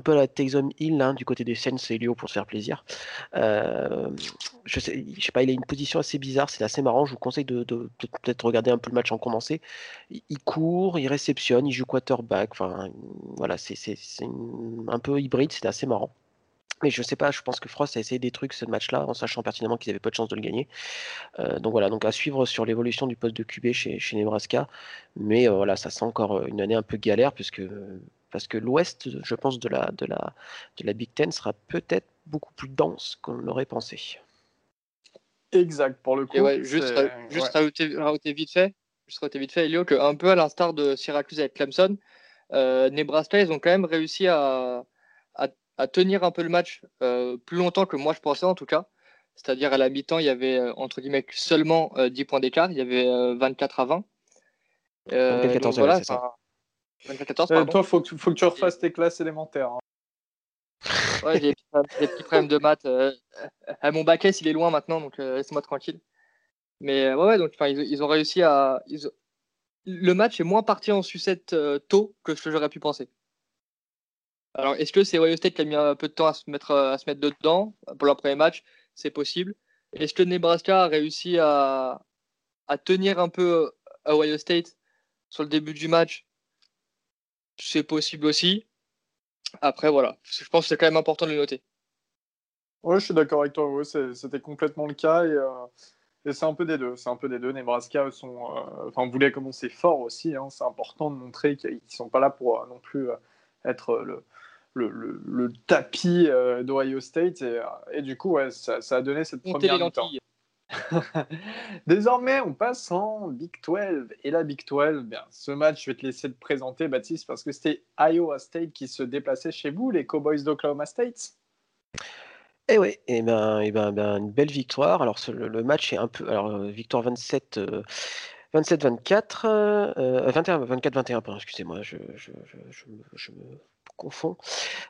Speaker 2: peu la Taysom Hill du côté des Saints et Lio pour se faire plaisir. Euh, je sais, je sais pas, il a une position assez bizarre, c'est assez marrant. Je vous conseille de, peut-être regarder un peu le match en condensé. Il, court, il réceptionne, il joue quarterback. Enfin, voilà, c'est un peu hybride, c'est assez marrant. Mais je sais pas, je pense que Frost a essayé des trucs ce match-là en sachant pertinemment qu'ils avaient pas de chance de le gagner. Euh, donc voilà, donc à suivre sur l'évolution du poste de QB chez, chez Nebraska. Mais euh, voilà, ça sent encore une année un peu galère puisque parce que l'ouest, je pense, de la, de la, de la Big Ten sera peut-être beaucoup plus dense qu'on l'aurait pensé.
Speaker 1: Exact, pour le coup.
Speaker 3: juste, juste rajouter, vite fait, juste rajouter vite fait, Elio, qu'un peu à l'instar de Syracuse avec Clemson, euh, Nebraska, ils ont quand même réussi à, à, tenir un peu le match euh, plus longtemps que moi je pensais en tout cas. C'est-à-dire à la mi-temps, il y avait euh, entre guillemets seulement 10 points d'écart, il y avait 24 à 20.
Speaker 2: 24 14 voilà, c'est ça.
Speaker 1: 24 euh, toi, faut que, faut que tu refasses tes classes élémentaires. Hein.
Speaker 3: Ouais, j'ai des petits problèmes de maths. Euh, mon bac S, il est loin maintenant, donc euh, laisse-moi tranquille. Mais ouais, ouais, donc ils, ils, ont réussi à. Le match est moins parti en sucette tôt que ce que j'aurais pu penser. Alors, est-ce que c'est Ohio State qui a mis un peu de temps à se mettre, à se mettre dedans pour leur premier match? C'est possible. Est-ce que Nebraska a réussi à, à tenir un peu Ohio State sur le début du match? C'est possible aussi. Après, voilà, je pense que c'est quand même important de le noter.
Speaker 1: Oui, je suis d'accord avec toi. c'était complètement le cas euh, et, c'est un peu des deux. C'est un peu des deux. Nebraska sont, euh, enfin, voulait commencer fort aussi. Hein. C'est important de montrer qu'ils ne sont pas là pour euh, non plus être le, le, tapis d'Ohio State et, du coup, ça, a donné cette première mi-temps. Désormais, on passe en Big 12. Et la Big 12, bien, ce match, je vais te laisser le présenter, Baptiste, parce que c'était Iowa State qui se déplaçait chez vous, les Cowboys d'Oklahoma State.
Speaker 2: Eh oui, et ben, et ben, ben, une belle victoire. Alors le, match est un peu, alors euh, victoire 27. 27-24, 21-24-21, excusez-moi, je, je, je, me confond.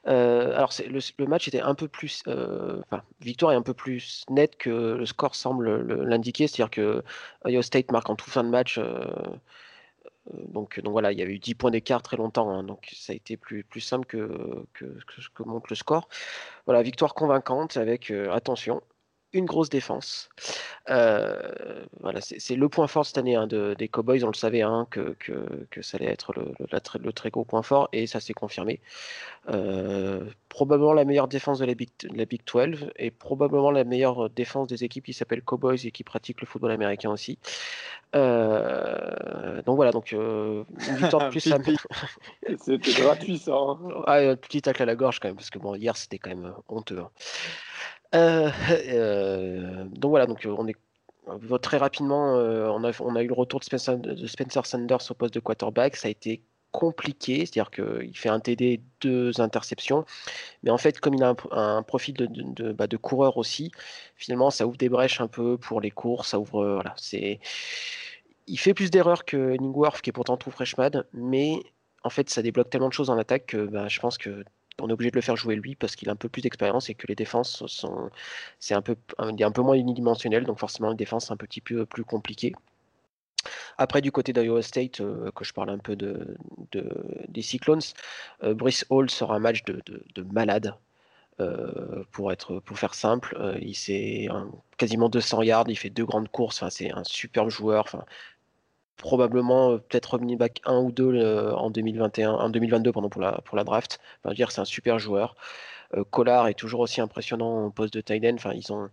Speaker 2: Euh, alors le, match était un peu plus, euh, enfin, victoire est un peu plus nette que le score semble l'indiquer, c'est-à-dire que Ohio State marque en tout fin de match. Euh, donc, il y avait eu 10 points d'écart très longtemps, hein, donc ça a été plus, simple que, que, que montre le score. Voilà, victoire convaincante avec, attention, une grosse défense. Euh, voilà, c'est le point fort cette année hein, des Cowboys. On le savait hein, que, que, ça allait être le, le, très gros point fort et ça s'est confirmé. Euh, probablement la meilleure défense de la, Big, la Big 12 et probablement la meilleure défense des équipes qui s'appellent Cowboys et qui pratiquent le football américain aussi. Euh, donc voilà, donc une victoire de plus.
Speaker 5: C'était gratuit ça. Hein.
Speaker 2: un petit tacle à la gorge quand même, parce que bon, hier c'était quand même honteux. Euh, euh, donc voilà, donc on est très rapidement, euh, on, a, eu le retour de Spencer, de Spencer Sanders au poste de quarterback. Ça a été compliqué, c'est-à-dire qu'il fait un TD, deux interceptions, mais en fait, comme il a un, profil de, de, bah, de, coureur aussi, finalement, ça ouvre des brèches un peu pour les courses, ça ouvre, voilà, c'est, il fait plus d'erreurs que Ningworth, qui est pourtant tout freshman, mais en fait, ça débloque tellement de choses en attaque que bah, je pense que on est obligé de le faire jouer lui parce qu'il a un peu plus d'expérience et que les défenses sont c'est un peu un peu moins unidimensionnel donc forcément les défenses un petit peu plus compliquées. Après, du côté d'Iowa State, euh, que je parle un peu de, des Cyclones, euh, Hall sera un match de, malade. Euh, pour être pour faire simple, il c'est quasiment 200 yards, il fait deux grandes courses, c'est un superbe joueur. Probablement euh, peut-être revenu back 1 ou 2 euh, en 2021, en 2022 pendant pour la, pour la draft. Enfin, dire c'est un super joueur. Euh, Collard est toujours aussi impressionnant au poste de tight Enfin, ils ont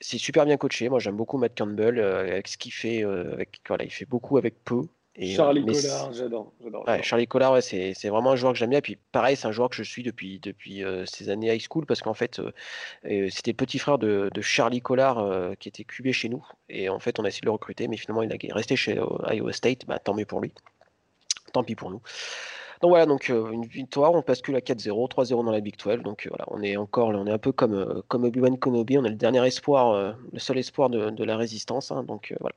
Speaker 2: c'est super bien coaché. Moi, j'aime beaucoup Matt Campbell avec ce qu'il fait. avec, voilà, il fait beaucoup avec peu.
Speaker 5: Charlie Collard, j'adore.
Speaker 2: Charlie Collard, ouais, c'est, vraiment un joueur que j'aime bien. Et puis pareil, c'est un joueur que je suis depuis, depuis euh, ces années high school parce qu'en fait, euh, euh, c'était le petit frère de, Charlie Collard qui était QB chez nous. Et en fait, on a essayé de le recruter, mais finalement, il est resté chez Iowa State. Bah, tant mieux pour lui. Tant pis pour nous. Donc voilà, donc une victoire, on bascule à 4-0, 3-0 dans la Big 12. Donc voilà, on est encore, on est un peu comme, comme Obi-Wan Kenobi, on est le dernier espoir, le seul espoir de, la résistance. Hein. donc voilà.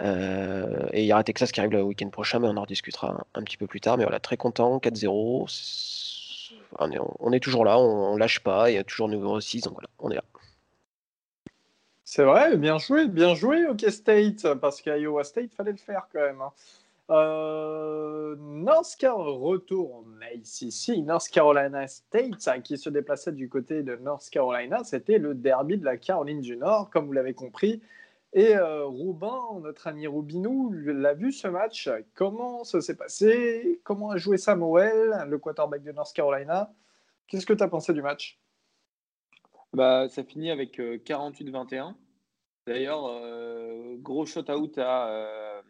Speaker 2: Euh, et il y aura Texas qui arrive le week-end prochain, mais on en rediscutera un, petit peu plus tard. Mais voilà, très content, 4-0. On est, toujours là, on, lâche pas, il y a toujours numéro 6, donc voilà, on est là.
Speaker 1: C'est vrai, bien joué, bien joué, OK State, parce qu'à Iowa State, fallait le faire quand même. Hein. Euh, North Carolina ici, North Carolina State qui se déplaçait du côté de North Carolina. C'était le derby de la Caroline du Nord, comme vous l'avez compris. Et euh, notre ami Roubinou, l'a vu ce match. Comment ça s'est passé? Comment a joué Samuel, le quarterback de North Carolina? Qu'est-ce que tu as pensé du match?
Speaker 5: Bah, Ça finit avec 48-21. Euh, D'ailleurs, euh, gros shout-out à,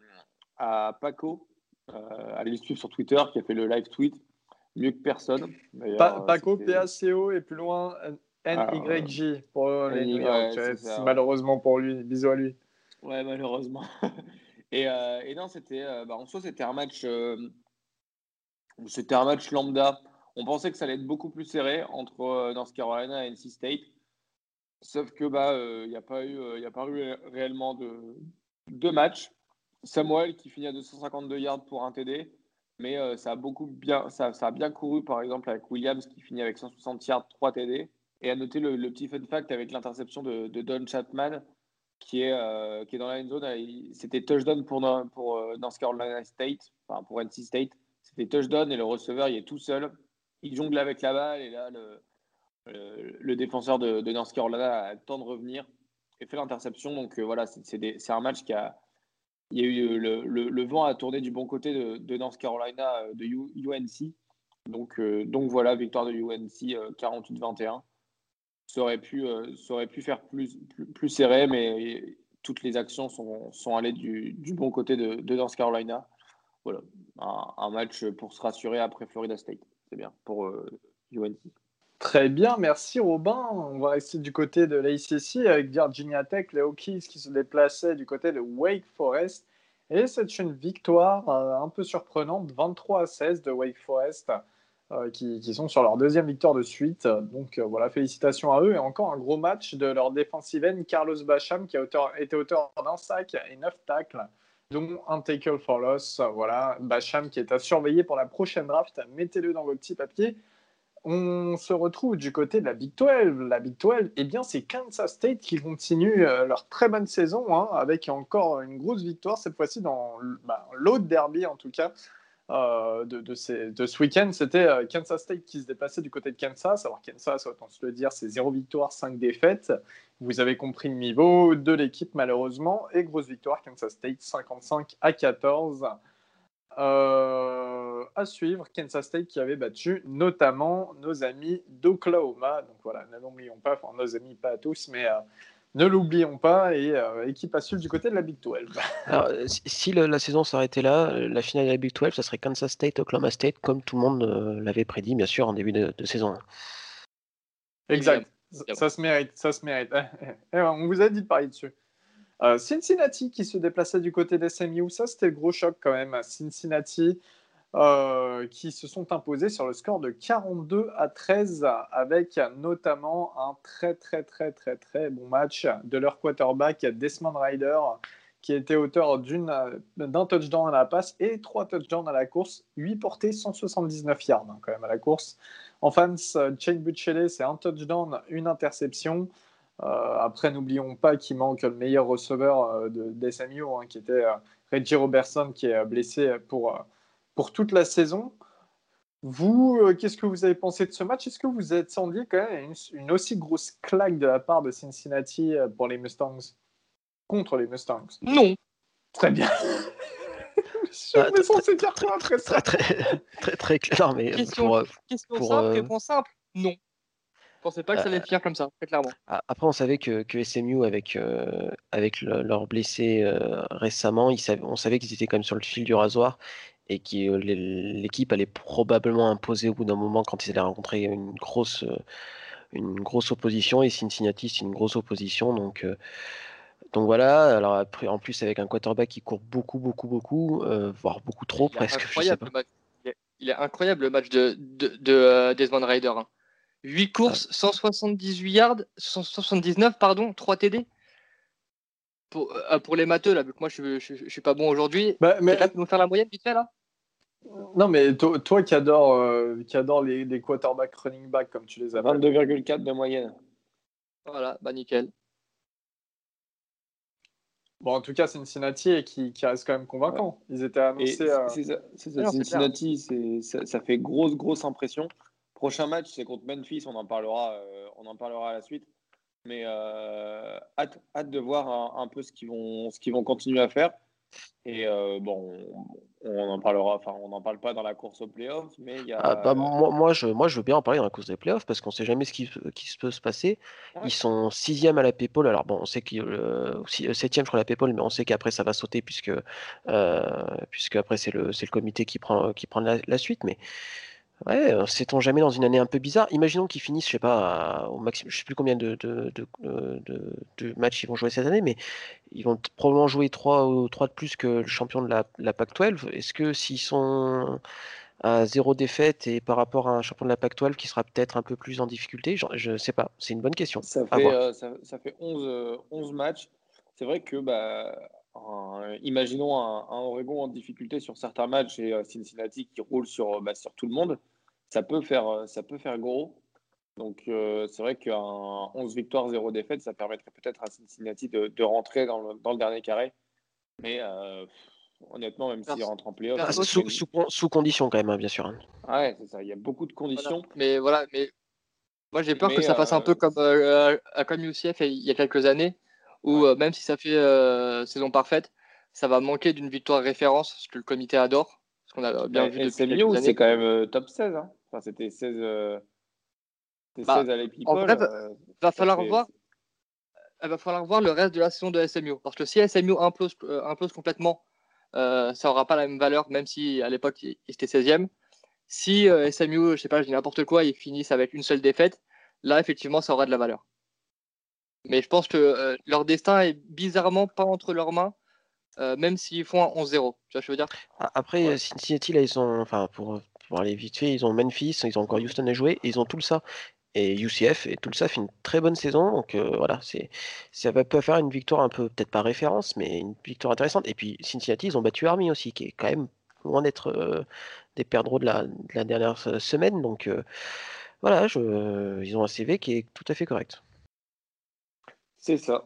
Speaker 5: à Paco, allez le suivre sur Twitter, qui a fait le live tweet. Mieux que personne.
Speaker 1: Paco, PACO et plus loin NYJ ah, pour les Malheureusement pour lui. Bisous à lui.
Speaker 5: Ouais, malheureusement. et, et, non, c'était. Bah, en soi, c'était un match. c'était un match lambda. On pensait que ça allait être beaucoup plus serré entre euh, North Carolina et NC State. Sauf que bah il euh, n'y a pas eu il euh, a pas eu réellement de deux matchs. Samuel qui finit à 252 yards pour un TD, mais ça a beaucoup bien ça, ça, a bien couru par exemple avec Williams qui finit avec 160 yards 3 TD. Et à noter le, petit fun fact avec l'interception de, Don Chapman qui est, qui est dans la end zone. C'était touchdown pour, pour North Carolina State, enfin pour NC State. C'était touchdown et le receveur il est tout seul il jongle avec la balle et là, le, défenseur de, de, North Carolina a le temps de revenir et fait l'interception. Donc euh, voilà, c'est un match qui a. Il y a eu le, vent a tourné du bon côté de, de North Carolina, euh, de UNC. Donc, euh, donc voilà, victoire de UNC 48-21. Ça aurait pu, aurait pu faire plus, plus, serré, mais toutes les actions sont, sont allées du, du, bon côté de, North Carolina. Voilà, un, un, match pour se rassurer après Florida State c'est bien pour UNC. Euh,
Speaker 1: Très bien, merci Robin. On va rester du côté de l'ACC avec Virginia Tech, les Hokies qui se déplaçaient du côté de Wake Forest. Et c'est une victoire euh, un peu surprenante, 23 à 16 de Wake Forest, euh, qui, sont sur leur deuxième victoire de suite. Donc voilà, félicitations à eux. Et encore un gros match de leur defensive end, Carlos Bacham, qui a été auteur d'un sac et neuf tacles dont un tackle for loss. Voilà, Bacham qui est à surveiller pour la prochaine draft. Mettez-le dans vos petits papiers. On se retrouve du côté de la Big 12. La Big 12, eh bien, c'est Kansas State qui continue euh, leur très bonne saison, hein, avec encore une grosse victoire, cette fois-ci dans bah, l'autre derby en tout cas, euh, de, de, ce week-end, c'était euh, Kansas State qui se déplaçait du côté de Kansas. Alors Kansas, autant se le dire, c'est 0 victoire, 5 défaites. Vous avez compris le niveau de l'équipe malheureusement. Et grosse victoire, Kansas State 55 à 14. Euh, à suivre, Kansas State qui avait battu notamment nos amis d'Oklahoma. Donc voilà, n'oublions pas, nos amis pas tous, mais ne l'oublions pas, et euh, équipe à suivre du côté de la Big 12.
Speaker 2: Alors, si, la saison s'arrêtait là, la finale de la Big 12, ça serait Kansas State, Oklahoma State, comme tout le monde euh, l'avait prédit, bien sûr, en début de, saison.
Speaker 1: Exact. Ça, se mérite, ça se mérite. Eh, on vous a dit de parler dessus. Euh, Cincinnati qui se déplaçait du côté des SMU, ça c'était le gros choc quand même. Cincinnati euh, qui se sont imposés sur le score de 42 à 13 avec notamment un très très très très très bon match de leur quarterback Desmond Ryder qui était auteur d'un touchdown à la passe et trois touchdowns à la course, 8 portées, 179 yards hein, quand même à la course. En fans, Shane Buchele, c'est un touchdown, une interception. Euh, après, n'oublions pas qu'il manque le meilleur receveur euh, de, des hein, qui était Reggie Robertson, qui est blessé pour pour toute la saison. Vous, euh, qu'est-ce que vous avez pensé de ce match? Est-ce que vous attendiez quand même une, une, aussi grosse claque de la part de Cincinnati euh, pour les Mustangs Contre les Mustangs?
Speaker 3: Non.
Speaker 1: Très bien. Je ah, me censé dire quoi après ça
Speaker 2: très, très, très, clair, mais
Speaker 3: question, pour, euh, question pour, simple, réponse simple, non. Je pensais pas que ça allait finir comme ça, très clairement.
Speaker 2: Après, on savait que, que SMU, avec, avec leurs blessés récemment, ils on savait qu'ils étaient quand même sur le fil du rasoir et qui euh, l'équipe allait probablement imposer au bout d'un moment quand ils allaient rencontrer une grosse, euh, une grosse opposition. Et Cincinnati, c'est une grosse opposition. Donc, euh, donc voilà. Alors après, en plus, avec un quarterback qui court beaucoup, beaucoup, beaucoup, voire beaucoup trop presque.
Speaker 3: Il est incroyable le match de, de, Desmond Ryder. 8 hein. courses, 178 yards, 179, pardon, 3 TD. Pour, pour les matheux, là, vu que moi je, je, suis pas bon aujourd'hui, bah, mais... là, nous faire la moyenne vite fait là
Speaker 1: non, mais toi, qui adore, euh, qui adore les, les quarterbacks running back comme tu les as.
Speaker 5: 22,4 de moyenne.
Speaker 3: Voilà, bah nickel.
Speaker 1: Bon, en tout cas, Cincinnati qui, qui reste quand même convaincant. Ils étaient annoncés.
Speaker 5: à... Cincinnati, ça, ça, fait grosse, grosse impression. Prochain match, c'est contre Memphis. On en parlera, euh, on en parlera à la suite. Mais euh, hâte, hâte, de voir un, peu ce qu'ils vont, ce qu'ils vont continuer à faire. Et euh, bon, on en parlera, enfin, on n'en parle pas dans la course aux playoffs, mais il y a.
Speaker 2: Ah, bah, moi, moi, je, moi, je veux bien en parler dans la course des playoffs parce qu'on ne sait jamais ce qui, qui peut se passer. Ils sont sixième à la PayPal. Alors, bon, on sait qu'ils. Euh, septième, je crois, à la PayPal, mais on sait qu'après, ça va sauter puisque, euh, puisque après, c'est le, le comité qui prend, qui prend la suite. Mais Ouais, euh, sait-on jamais dans une année un peu bizarre? Imaginons qu'ils finissent, je sais pas, au maximum, je sais plus combien de, de, de, de, matchs ils vont jouer cette année, mais ils vont probablement jouer 3 ou 3 de plus que le champion de la, la PAC-12. Est-ce que s'ils sont à zéro défaite et par rapport à un champion de la PAC-12 qui sera peut-être un peu plus en difficulté, je ne sais pas. C'est une bonne question.
Speaker 5: Ça fait, euh, ça, ça, fait 11, 11 euh, matchs. C'est vrai que bah, imaginons un, Oregon en difficulté sur certains matchs et Cincinnati qui roule sur, bah, sur tout le monde, ça peut faire, ça peut faire gros. Donc c'est vrai qu'un 11 victoires, 0 défaites, ça permettrait peut-être à Cincinnati de, de rentrer dans le, dans le, dernier carré. Mais honnêtement, même s'il rentre en playoff.
Speaker 2: Sous, sous, sous, condition quand même, hein, bien sûr. Hein.
Speaker 5: Ah ouais, c'est ça. Il y a beaucoup de conditions.
Speaker 3: Mais voilà, mais moi j'ai peur que ça fasse un peu comme, à comme UCF il y a quelques années où euh, même si ça fait euh, saison parfaite, ça va manquer d'une victoire référence, ce que le comité adore. Ce qu'on a bien vu
Speaker 5: C'est mieux c'est quand même euh, top 16. Hein? Enfin, c'était 16, 16 bah, à l'équipe.
Speaker 3: En vrai, va, falloir voir. Il va falloir voir le reste de la saison de SMU. Parce que si SMU implose, implose complètement, ça n'aura pas la même valeur, même si à l'époque il, était 16e. Si SMU, je sais pas, je dis n'importe quoi, ils finissent avec une seule défaite, là effectivement ça aura de la valeur. Mais je pense que euh, leur destin est bizarrement pas entre leurs mains, euh, même s'ils font un 11-0. Tu vois ce que je veux dire?
Speaker 2: Après, Cincinnati, là, ils ont, enfin, pour, pour, aller vite fait, ils ont Memphis, ils ont encore Houston à jouer, et ils ont tout ça. Et UCF, et tout ça fait une très bonne saison. Donc euh, voilà, c'est ça va peut faire une victoire un peu, peut-être pas référence, mais une victoire intéressante. Et puis Cincinnati, ils ont battu Army aussi, qui est quand même loin d'être des perdreaux de la, de la, dernière semaine. Donc voilà, je, ils ont un CV qui est tout à fait correct.
Speaker 5: C'est ça.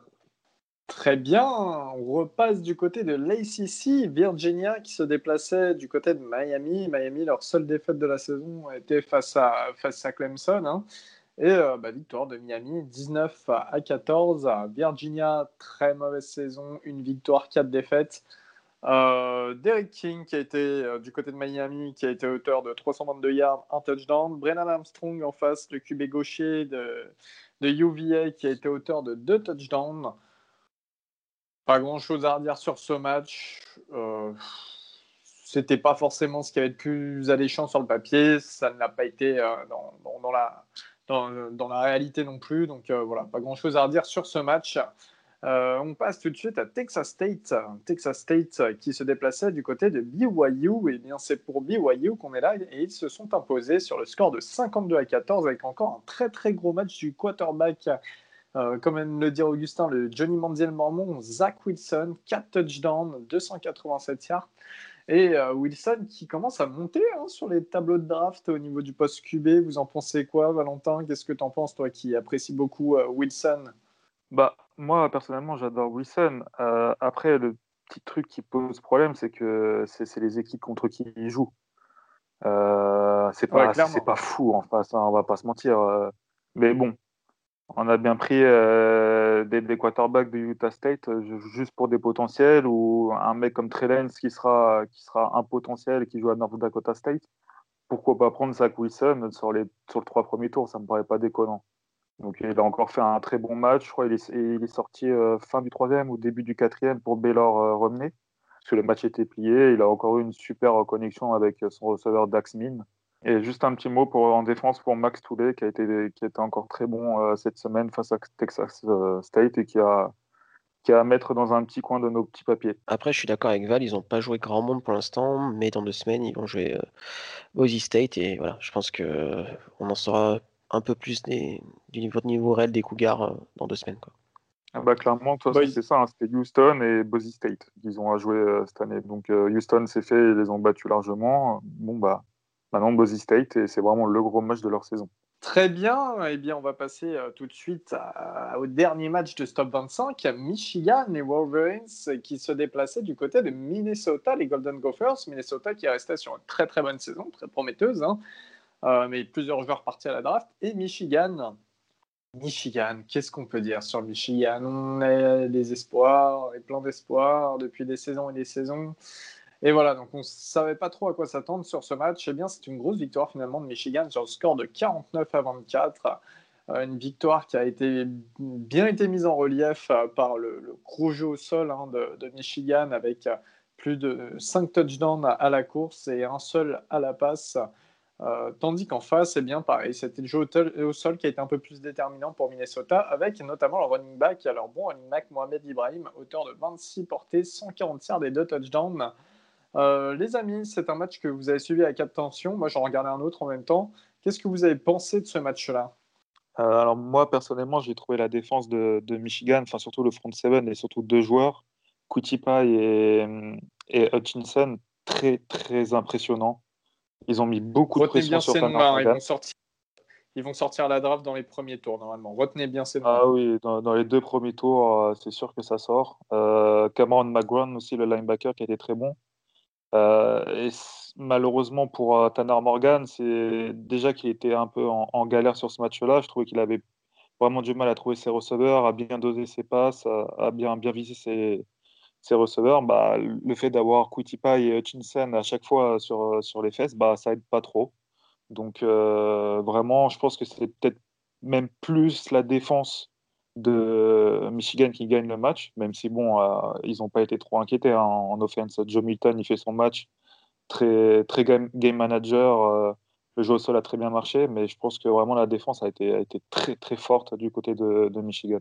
Speaker 1: Très bien, on repasse du côté de l'ACC, Virginia qui se déplaçait du côté de Miami. Miami, leur seule défaite de la saison était face à, Clemson. Hein. Et euh, bah, victoire de Miami, 19 à 14. Virginia, très mauvaise saison, une victoire, quatre défaites. Euh, Derek King, qui a été euh, du côté de Miami, qui a été auteur de 322 yards, un touchdown. Brennan Armstrong en face, le QB gaucher de, de UVA qui a été auteur de deux touchdowns. Pas grand chose à redire sur ce match. Euh, C'était pas forcément ce qui avait de plus alléchant sur le papier. Ça ne l'a pas été euh, dans, la réalité non plus. Donc euh, voilà, pas grand chose à redire sur ce match. Euh, on passe tout de suite à Texas State. Texas State euh, qui se déplaçait du côté de BYU. Et bien, c'est pour BYU qu'on est là. Et ils se sont imposés sur le score de 52 à 14 avec encore un très très gros match du quarterback. Euh, comme aime le dire Augustin, le Johnny Manziel Mormon, Zach Wilson, 4 touchdowns, 287 yards. Et Wilson qui commence à monter hein, sur les tableaux de draft au niveau du poste QB. Vous en pensez quoi, Valentin? Qu'est-ce que tu en penses, toi qui apprécies beaucoup Wilson?
Speaker 4: Bah, moi, personnellement, j'adore Wilson. Euh, après, le petit truc qui pose problème, c'est que c'est les équipes contre qui il joue. Euh, c'est pas, pas fou en face, hein, on va pas se mentir. Euh. mais bon, on a bien pris des, des, quarterbacks de Utah State juste pour des potentiels ou un mec comme Trellens qui sera, qui sera un potentiel et qui joue à North Dakota State. Pourquoi pas prendre Zach Wilson sur les, sur les trois premiers tours Ça me paraît pas déconnant. Donc il a encore fait un très bon match. Je crois qu'il est, il est sorti euh, fin du troisième ou début du quatrième pour Baylor euh. Parce que le match était plié. Il a encore eu une super connexion avec son receveur Dax Min. Et juste un petit mot pour, en défense pour Max Toulet qui a été, encore très bon euh, cette semaine face à Texas State et qui a, qui a à mettre dans un petit coin de nos petits papiers.
Speaker 2: Après, je suis d'accord avec Val, ils n'ont pas joué grand monde pour l'instant, mais dans deux semaines, ils vont jouer Boise State et voilà, je pense que on en saura un peu plus des, du niveau, niveau réel des Cougars euh, dans deux semaines. Quoi.
Speaker 4: Ah bah, clairement, c'est ça, hein, c'était Houston et Boise State qu'ils ont à jouer euh, cette année. Donc euh, Houston s'est fait, ils les ont battus largement. Bon, bah, maintenant Boise State, et c'est vraiment le gros match de leur saison.
Speaker 1: Très bien, eh bien on va passer euh, tout de suite au dernier match de Stop 25, Michigan et Wolverines qui se déplaçaient du côté de Minnesota, les Golden Gophers. Minnesota qui est resté sur une très très bonne saison, très prometteuse, hein. Euh, mais plusieurs joueurs partis à la draft. Et Michigan, Michigan, qu'est-ce qu'on peut dire sur Michigan? On a des espoirs, et plein d'espoirs depuis des saisons et des saisons. Et voilà, donc on ne savait pas trop à quoi s'attendre sur ce match. Eh bien, c'est une grosse victoire finalement de Michigan sur le score de 49 à 24. Euh, une victoire qui a été bien été mise en relief euh, par le, gros jeu au sol hein, de, Michigan avec plus de 5 touchdowns à la course et un seul à la passe. Tandis qu'en face, eh bien, pareil, c'était le jeu au, sol qui a été un peu plus déterminant pour Minnesota, avec notamment le running back, alors bon running back Mohamed Ibrahim, auteur de 26 portées, 140 yards et 2 touchdowns. Euh, les amis, c'est un match que vous avez suivi quatre tensions. Moi, j'en regardais un autre en même temps. Qu'est-ce que vous avez pensé de ce match-là?
Speaker 4: Euh, Alors, moi, personnellement, j'ai trouvé la défense de, Michigan, enfin surtout le front seven et surtout deux joueurs, Kutipa et, et Hutchinson, très, très impressionnant. Ils ont mis beaucoup de pression sur Tanner
Speaker 1: ils vont, sortir, ils vont sortir la draft dans les premiers tours, normalement. Retenez bien ces
Speaker 4: noms. Ah oui, dans, les deux premiers tours, euh, c'est sûr que ça sort. Cameron McGrone aussi, le linebacker, qui a été très bon. Euh, et malheureusement pour euh, Tanner Morgan, c'est déjà qu'il était un peu en, galère sur ce match-là. Je trouvais qu'il avait vraiment du mal à trouver ses receveurs, à bien doser ses passes, à, bien, bien viser ses, ses receveurs. Bah, le fait d'avoir Kutipa et Hutchinson à chaque fois sur, sur les fesses, bah, ça aide pas trop. Donc euh, vraiment, je pense que c'est peut-être même plus la défense de Michigan qui gagne le match, même si bon, euh, ils n'ont pas été trop inquiétés hein, en offense. Joe Milton, il fait son match très, très game, manager. Euh, le jeu au sol a très bien marché, mais je pense que vraiment la défense a été, a été très très forte du côté de, Michigan.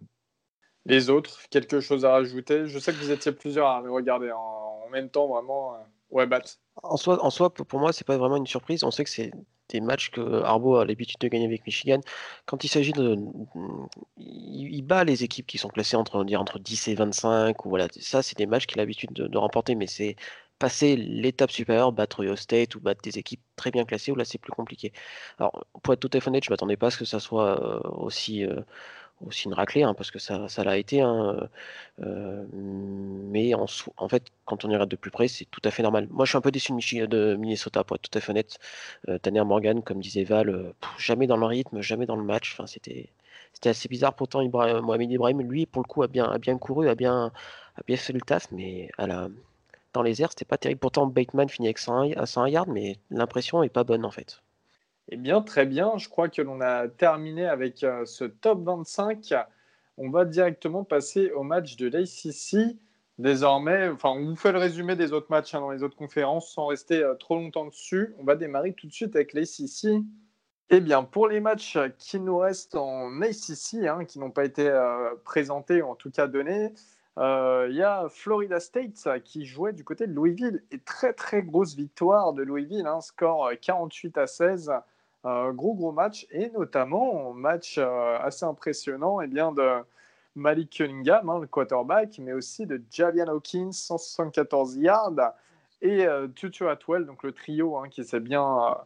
Speaker 1: Les autres, quelque chose à rajouter? Je sais que vous étiez plusieurs à regarder en, même temps, vraiment. Euh, ouais, bat.
Speaker 2: En soi, en soi, pour moi, c'est pas vraiment une surprise. On sait que c'est des matchs que Arbo a l'habitude de gagner avec Michigan. Quand il s'agit de. Il, bat les équipes qui sont classées entre, dire, entre 10 et 25. Ou voilà, ça, c'est des matchs qu'il a l'habitude de, remporter, mais c'est passer l'étape supérieure, battre Ohio State ou battre des équipes très bien classées, où là, c'est plus compliqué. Alors, pour être tout à fait honnête, je ne m'attendais pas à ce que ça soit euh, aussi. Euh, aussi une raclée, hein, parce que ça, ça l'a été. Hein, euh, mais en, en, fait, quand on y regarde de plus près, c'est tout à fait normal. Moi, je suis un peu déçu de, Minnesota, pour être tout à fait honnête. Euh, Tanner Morgan, comme disait Val, euh, jamais dans le rythme, jamais dans le match. Enfin, c'était, c'était assez bizarre. Pourtant, Ibrahim, Mohamed Ibrahim, lui, pour le coup, a bien, a bien couru, a bien, a bien fait le taf, mais à la, dans les airs, c'était pas terrible. Pourtant, Bateman finit avec 100, 100 yards, mais l'impression est pas bonne en fait.
Speaker 1: Eh bien, très bien. Je crois que l'on a terminé avec euh, ce top 25. On va directement passer au match de l'ACC. Désormais, enfin, on vous fait le résumé des autres matchs hein, dans les autres conférences sans rester euh, trop longtemps dessus. On va démarrer tout de suite avec l'ACC. Eh bien, pour les matchs qui nous restent en ACC, hein, qui n'ont pas été euh, présentés ou en tout cas donnés, il y a Florida State qui jouait du côté de Louisville et très très grosse victoire de Louisville, hein, score 48 à 16 gros gros match et notamment match euh, assez impressionnant eh bien de Malik Cunningham, hein, le quarterback, mais aussi de Javian Hawkins, 174 yards et euh, Tutu Atwell, donc le trio hein, qui s'est bien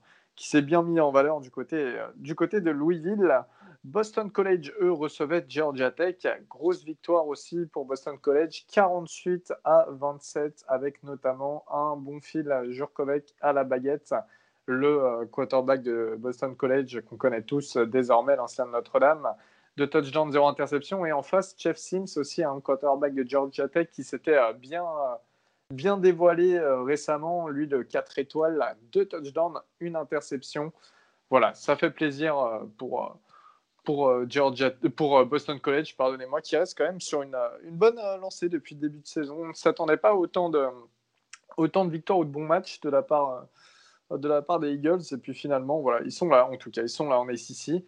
Speaker 1: euh, bien mis en valeur du côté du côté de Louisville. Boston College, eux, recevaient Georgia Tech. Grosse victoire aussi pour Boston College, 48 à 27, avec notamment un bon fil Jurkovec à la baguette le euh, quarterback de Boston College qu'on connaît tous euh, désormais, l'ancien de Notre-Dame, de touchdown, zéro interception. Et en face, Jeff Sims aussi, un quarterback de Georgia Tech qui s'était euh, bien, bien dévoilé récemment, lui de 4 étoiles, deux touchdowns, une interception. Voilà, ça fait plaisir pour, pour, Georgia, pour Boston College, pardonnez-moi, qui reste quand même sur une, une bonne lancée depuis le début de saison. On ne s'attendait pas autant de, autant de victoires ou de bons matchs de la part de la part des Eagles. Et puis finalement, voilà, ils sont là, en tout cas, ils sont là en ACC.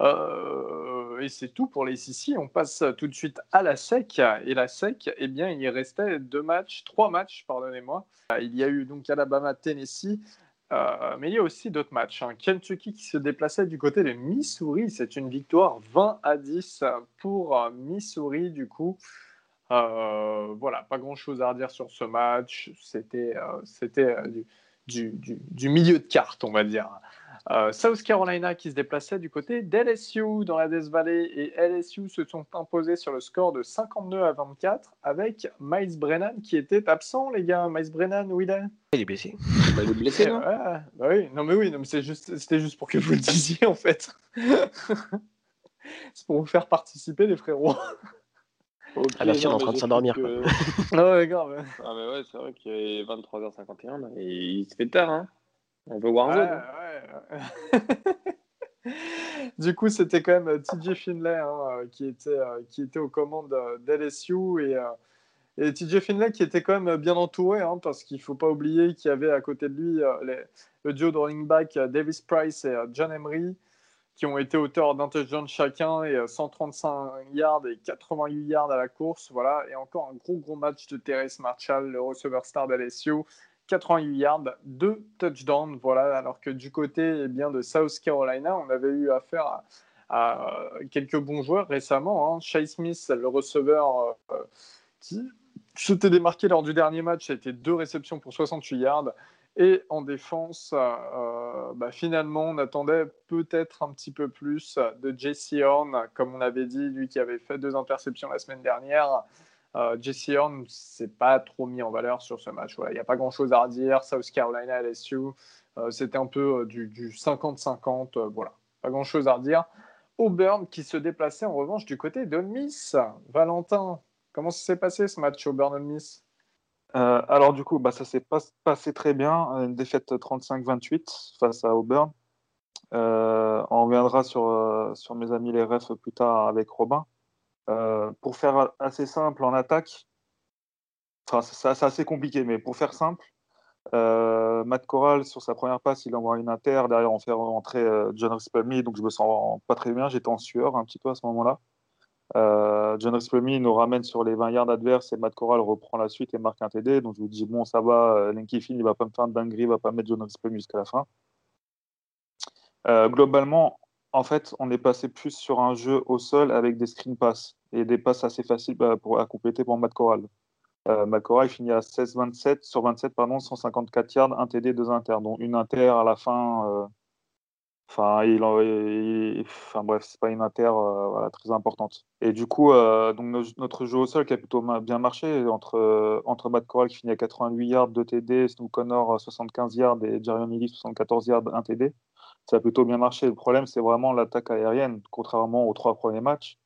Speaker 1: Euh, et c'est tout pour les ACC. On passe tout de suite à la SEC. Et la SEC, eh bien, il restait deux matchs, trois matchs, pardonnez-moi. Il y a eu donc Alabama, Tennessee. Euh, mais il y a aussi d'autres matchs. Hein. Kentucky qui se déplaçait du côté de Missouri. C'est une victoire 20 à 10 pour Missouri, du coup. Euh, voilà, pas grand chose à redire sur ce match. C'était, c'était du, du, milieu de carte, on va dire. Euh, South Carolina qui se déplaçait du côté d'LSU dans la Death Valley et LSU se sont imposés sur le score de 52 à 24 avec Miles Brennan qui était absent, les gars. Miles Brennan, où il est?
Speaker 2: Il est blessé.
Speaker 5: Bah, il est blessé, non?
Speaker 1: bah oui, non mais oui, non, mais c'est juste, c'était juste pour que vous le disiez en fait. c'est pour vous faire participer, les frérots.
Speaker 2: Ah merci, on est en train de s'endormir. Que...
Speaker 1: ah ouais, grave.
Speaker 5: Ah mais ouais, c'est vrai qu'il est 23h51 et il se fait tard, hein. On veut Warzone.
Speaker 1: Ouais, ouais. du coup, c'était quand même euh, TJ Finlay hein, euh, qui, était, euh, qui était aux commandes d'LSU et, et TJ Finlay qui était quand même bien entouré hein, parce qu'il ne faut pas oublier qu'il y avait à côté de lui les, le duo de running back Davis Price et John Emery qui ont été auteurs d'un touchdown chacun et 135 yards et 88 yards à la course. Voilà. Et encore un gros, gros match de Terrace Marshall, le receveur star d'LSU. 88 yards, 2 touchdowns, voilà, alors que du côté eh bien, de South Carolina, on avait eu affaire à, quelques bons joueurs récemment. Hein. Chase Smith, le receveur euh, qui s'était démarqué lors du dernier match, a été deux réceptions pour 68 yards. Et en défense, euh, bah, finalement, on attendait peut-être un petit peu plus de Jesse Horn, comme on avait dit, lui qui avait fait deux interceptions la semaine dernière. Euh, Jesse Horn s'est pas trop mis en valeur sur ce match. Il n'y a pas grand-chose à redire. South Carolina, LSU, euh, c'était un peu euh, du 50-50. voilà, pas grand-chose à redire. Auburn qui se déplaçait en revanche du côté de Miss. Valentin, comment s'est passé ce match Auburn Miss
Speaker 4: alors du coup, bah, ça s'est pas passé très bien, une défaite 35-28 face à Auburn. on reviendra sur, sur mes amis les refs plus tard avec Robin. Euh, pour faire assez simple en attaque, enfin, c'est assez compliqué, mais pour faire simple, euh, Matt Corral, sur sa première passe, il envoie une inter. Derrière, on fait rentrer euh, John Rispelmy, donc je me sens pas très bien. J'étais en sueur un petit peu à ce moment-là. John Rispelmy nous ramène sur les 20 yards adverses et Matt Corral reprend la suite et marque un TD. Donc je vous dis, bon, ça va, Linky Finn, il va pas me faire de dinguerie, il va pas mettre John Rispelmy jusqu'à la fin. globalement, en fait, on est passé plus sur un jeu au sol avec des screen pass et des passes assez faciles bah, pour, à compléter pour Matt Corral. Euh, Matt Corral finit à 16-27 sur 27, pardon, 154 yards, 1 TD, 2 inter, dont une inter à la fin. Euh, enfin, il, enfin bref, c'est pas une inter euh, très importante. Et du coup, euh, donc notre jeu au sol qui a plutôt bien marché entre, entre Matt Corral qui finit à 88 yards, 2 TD, Snoop Connor 75 yards et Jerry O'Neilly 74 yards, 1 TD ça a plutôt bien marché. Le problème, c'est vraiment l'attaque aérienne, contrairement aux trois premiers matchs.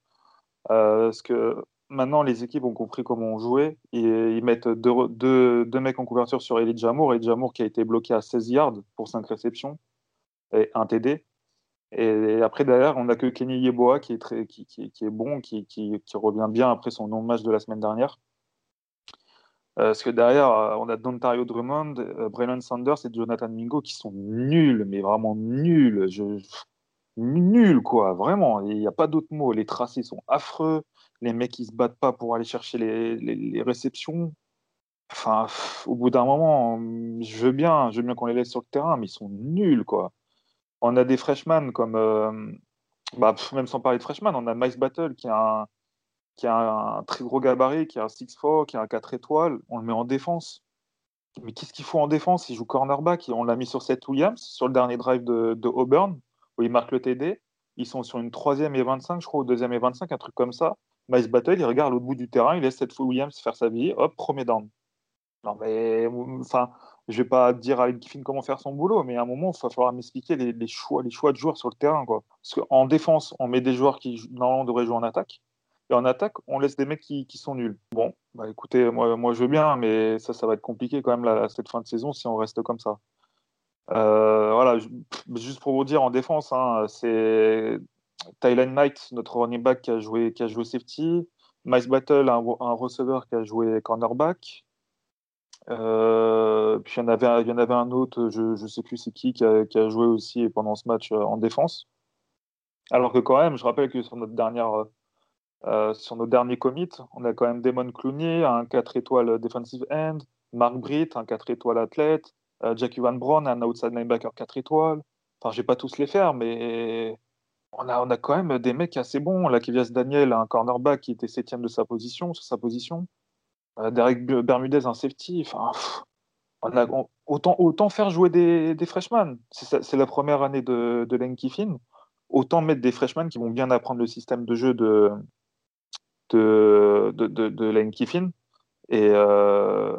Speaker 4: Euh, parce que maintenant, les équipes ont compris comment on jouait. Ils, ils mettent deux, deux, mecs en couverture sur Elie Jamour. Elie Jamour qui a été bloqué à 16 yards pour 5 réceptions et un TD. Et après, derrière, on n'a que Kenny Yeboah qui est, qui, est bon, qui, qui, revient bien après son non-match de la semaine dernière. Euh, parce que derrière, euh, on a Dontario Drummond, euh, Sanders et Jonathan Mingo qui sont nuls, mais vraiment nuls. Je... Nuls, quoi, vraiment. Il n'y a pas d'autre mot. Les tracés sont affreux. Les mecs, ils se battent pas pour aller chercher les, les, réceptions. Enfin, au bout d'un moment, je veux bien, je veux bien qu'on les laisse sur le terrain, mais ils sont nuls, quoi. On a des freshmen comme, bah, même sans parler de freshmen, on a Mice Battle qui a un, qui a un très gros gabarit, qui a un 6-4, qui a un 4 étoiles, on le met en défense. Mais qu'est-ce qu'il faut en défense? Il joue cornerback. On l'a mis sur Seth Williams, sur le dernier drive de, Auburn, où il marque le TD. Ils sont sur une troisième et 25, je crois, ou deuxième et 25, un truc comme ça. Miles Battle, il regarde au bout du terrain, il laisse Seth Williams faire sa vie, hop, premier down. Non, mais enfin, je vais pas dire à Allen Kiffin comment faire son boulot, mais à un moment, il va falloir m'expliquer les, choix, de joueurs sur le terrain. Quoi. Parce qu'en défense, on met des joueurs qui normalement devraient jouer en attaque. Et en attaque, on laisse des mecs qui, sont nuls. Bon, bah écoutez, moi, je veux bien, mais ça, ça va être compliqué quand même cette fin de saison si on reste comme ça. Euh, voilà, juste pour vous dire en défense, hein, c'est Tylen Knight, notre running back qui a joué, safety. Mice Battle, un, un receveur qui a joué cornerback. Euh, puis il y, en avait, il y en avait un autre, je ne sais plus c'est qui, qui a, joué aussi pendant ce match euh, en défense. Alors que quand même, je rappelle que sur notre dernière euh, sur nos derniers commits, on a quand même Damon Clooney, un 4 étoiles defensive end, Mark Britt, un 4 étoiles athlète, euh, Jackie Van Braun, un outside linebacker 4 étoiles. Enfin, je vais pas tous les faire, mais on a, on a quand même des mecs assez bons. Là, Kevias Daniel, un cornerback qui était septième de sa position, sur sa position. Derek Bermudez, un safety. Enfin, autant, autant faire jouer des, des freshmen. C'est la première année de, de Lane Kiffin. Autant mettre des freshmen qui vont bien apprendre le système de jeu de, de, de, de, Lane Kiffin. Et, euh,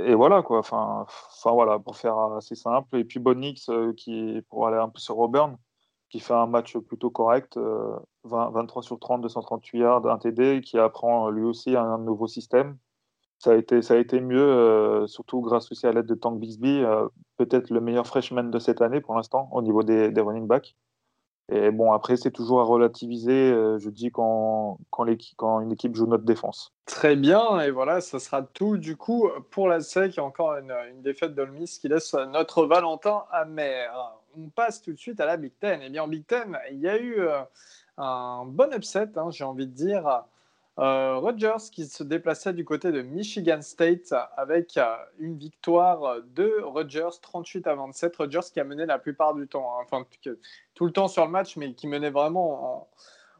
Speaker 4: et voilà, quoi. Enfin, enfin, voilà, pour faire assez simple. Et puis Bonix, euh, qui, pour aller un peu sur Auburn, qui fait un match plutôt correct, 23 euh, sur 30, 238 yards, un TD, qui apprend lui aussi un nouveau système ça a été, ça a été mieux, euh, surtout grâce aussi à l'aide de Tank Bixby, euh, peut-être le meilleur freshman de cette année pour l'instant au niveau des, running backs. Et bon, après, c'est toujours à relativiser, euh, je dis, quand, quand, une équipe joue notre défense.
Speaker 1: Très bien, et voilà, ça sera tout du coup pour la SEC. Encore une, une défaite d'Olmis qui laisse notre Valentin amer. On passe tout de suite à la Big Ten. Et eh bien, en Big Ten, il y a eu un bon upset, hein, j'ai envie de dire. Euh, Rogers qui se déplaçait du côté de Michigan State avec euh, une victoire de Rogers 38 à 27. Rogers qui a mené la plupart du temps, hein. enfin tout le temps sur le match, mais qui menait vraiment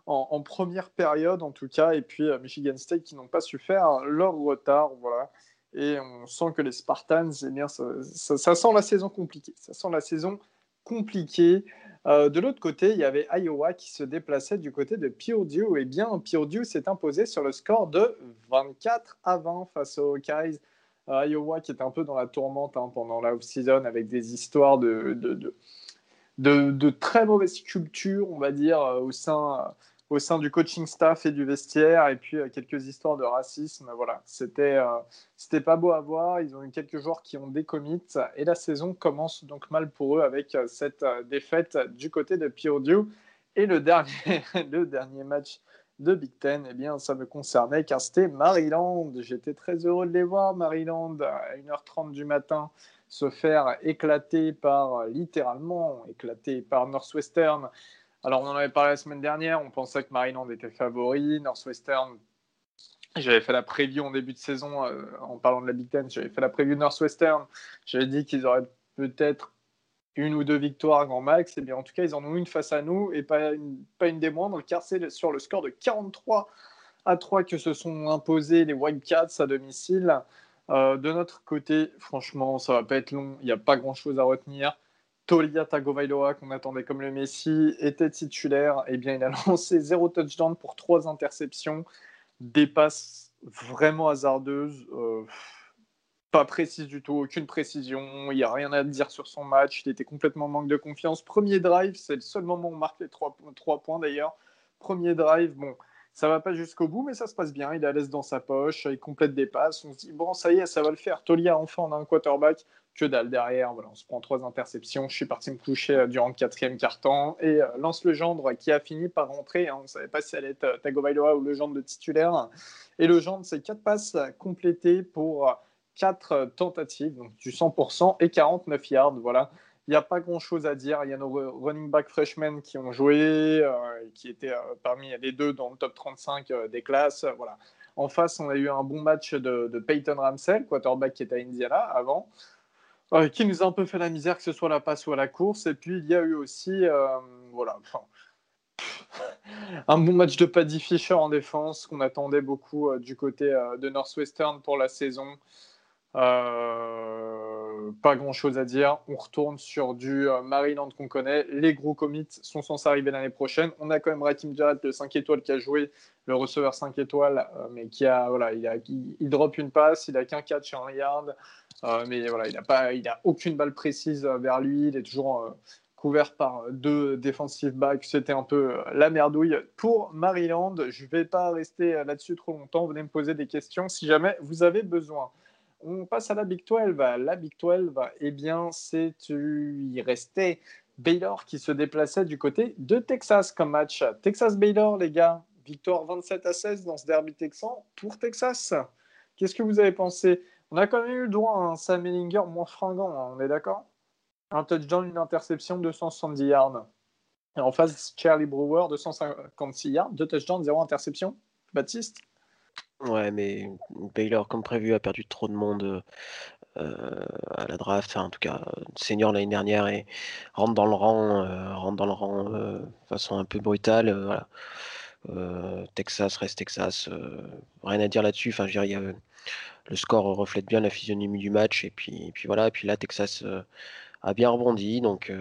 Speaker 1: en, première période en tout cas. Et puis euh, Michigan State qui n'ont pas su faire leur retard. Voilà. Et on sent que les Spartans, eh bien, ça sent la saison compliquée. Ça sent la saison compliquée. Euh, de l'autre côté, il y avait Iowa qui se déplaçait du côté de Purdue. Et bien, Purdue s'est imposé sur le score de 24 à 20 face aux Hawkeyes. Euh, Iowa qui était un peu dans la tourmente hein, pendant la off-season avec des histoires de, de, très mauvaise culture, on va dire, euh, au sein au sein du coaching staff et du vestiaire, et puis euh, quelques histoires de racisme. Voilà, c'était euh, c'était pas beau à voir. Ils ont eu quelques joueurs qui ont décommit, et la saison commence donc mal pour eux avec euh, cette défaite du côté de Purdue. Et le dernier, le dernier match de Big Ten, eh bien, ça me concernait car c'était Maryland. J'étais très heureux de les voir, Maryland, à 1h30 du matin, se faire éclater par, littéralement, éclater par Northwestern alors, on en avait parlé la semaine dernière. On pensait que Maryland était favori. Northwestern, j'avais fait la preview en début de saison euh, en parlant de la Big Ten. J'avais fait la preview de Northwestern. J'avais dit qu'ils auraient peut-être une ou deux victoires grand max. Et eh bien, en tout cas, ils en ont une face à nous et pas une, pas une des moindres, car c'est sur le score de 43 à 3 que se sont imposés les Wildcats à domicile. Euh, de notre côté, franchement, ça va pas être long. Il n'y a pas grand-chose à retenir. Tolia Tagovailoa, qu'on attendait comme le Messi, était titulaire. Eh bien, il a lancé zéro touchdown pour trois interceptions. Des passes vraiment hasardeuses. Euh, pas précises du tout, aucune précision. Il n'y a rien à dire sur son match. Il était complètement en manque de confiance. Premier drive, c'est le seul moment où on marque les trois, points d'ailleurs. Premier drive, bon, ça va pas jusqu'au bout, mais ça se passe bien. Il est à l'aise dans sa poche, il complète des passes. On se dit, bon, ça y est, ça va le faire. Tolia, enfin, on a un quarterback que dalle derrière. Voilà, on se prend trois interceptions. Je suis parti me coucher euh, durant le quatrième quart-temps. Et euh, Lance Legendre qui a fini par rentrer. Hein, on ne savait pas si elle allait être euh, Tagovailoa ou Legendre de titulaire. Et Legendre, c'est quatre passes complétées pour quatre tentatives, donc du 100% et 49 yards. Voilà. Il n'y a pas grand-chose à dire. Il y a nos running back freshmen qui ont joué, qui étaient parmi les deux dans le top 35 des classes. Voilà. En face, on a eu un bon match de, de Peyton Ramsey, quarterback qui était à Indiana avant qui nous a un peu fait la misère, que ce soit la passe ou la course. Et puis, il y a eu aussi, euh, voilà, un bon match de Paddy Fisher en défense qu'on attendait beaucoup euh, du côté euh, de Northwestern pour la saison. pas grand chose à dire. On retourne sur du Maryland qu'on connaît. Les gros commits sont censés arriver l'année prochaine. On a quand même Rakim Jarrett, le 5 étoiles, qui a joué, le receveur 5 étoiles, mais qui a, voilà, il, drop une passe, il a qu'un catch en yard. Euh, mais voilà, il n'a pas, il a aucune balle précise euh, vers lui. Il est toujours euh, couvert par deux defensive backs. C'était un peu la merdouille pour Maryland. Je ne vais pas rester là-dessus trop longtemps. Venez me poser des questions si jamais vous avez besoin. On passe à la Big 12. La Big 12, eh bien, c'est il restait Baylor qui se déplaçait du côté de Texas comme match. Texas-Baylor, les gars. Victoire 27 à 16 dans ce derby texan pour Texas. Qu'est-ce que vous avez pensé on a quand même eu droit à un Sam Ellinger moins fringant, hein, on est d'accord? Un touchdown, une interception, 270 yards. Et en face, Charlie Brewer, 256 yards, deux touchdowns, zéro interception. Baptiste?
Speaker 2: Ouais, mais Baylor, comme prévu, a perdu trop de monde euh, à la draft, en tout cas, senior l'année dernière, et rentre dans le rang, euh, rentre dans le rang euh, de façon un peu brutale. voilà. Texas reste Texas. rien à dire là-dessus. Enfin, je dirais, le score reflète bien la physionomie du match. Et puis, voilà. Et puis là, Texas a bien rebondi. Donc,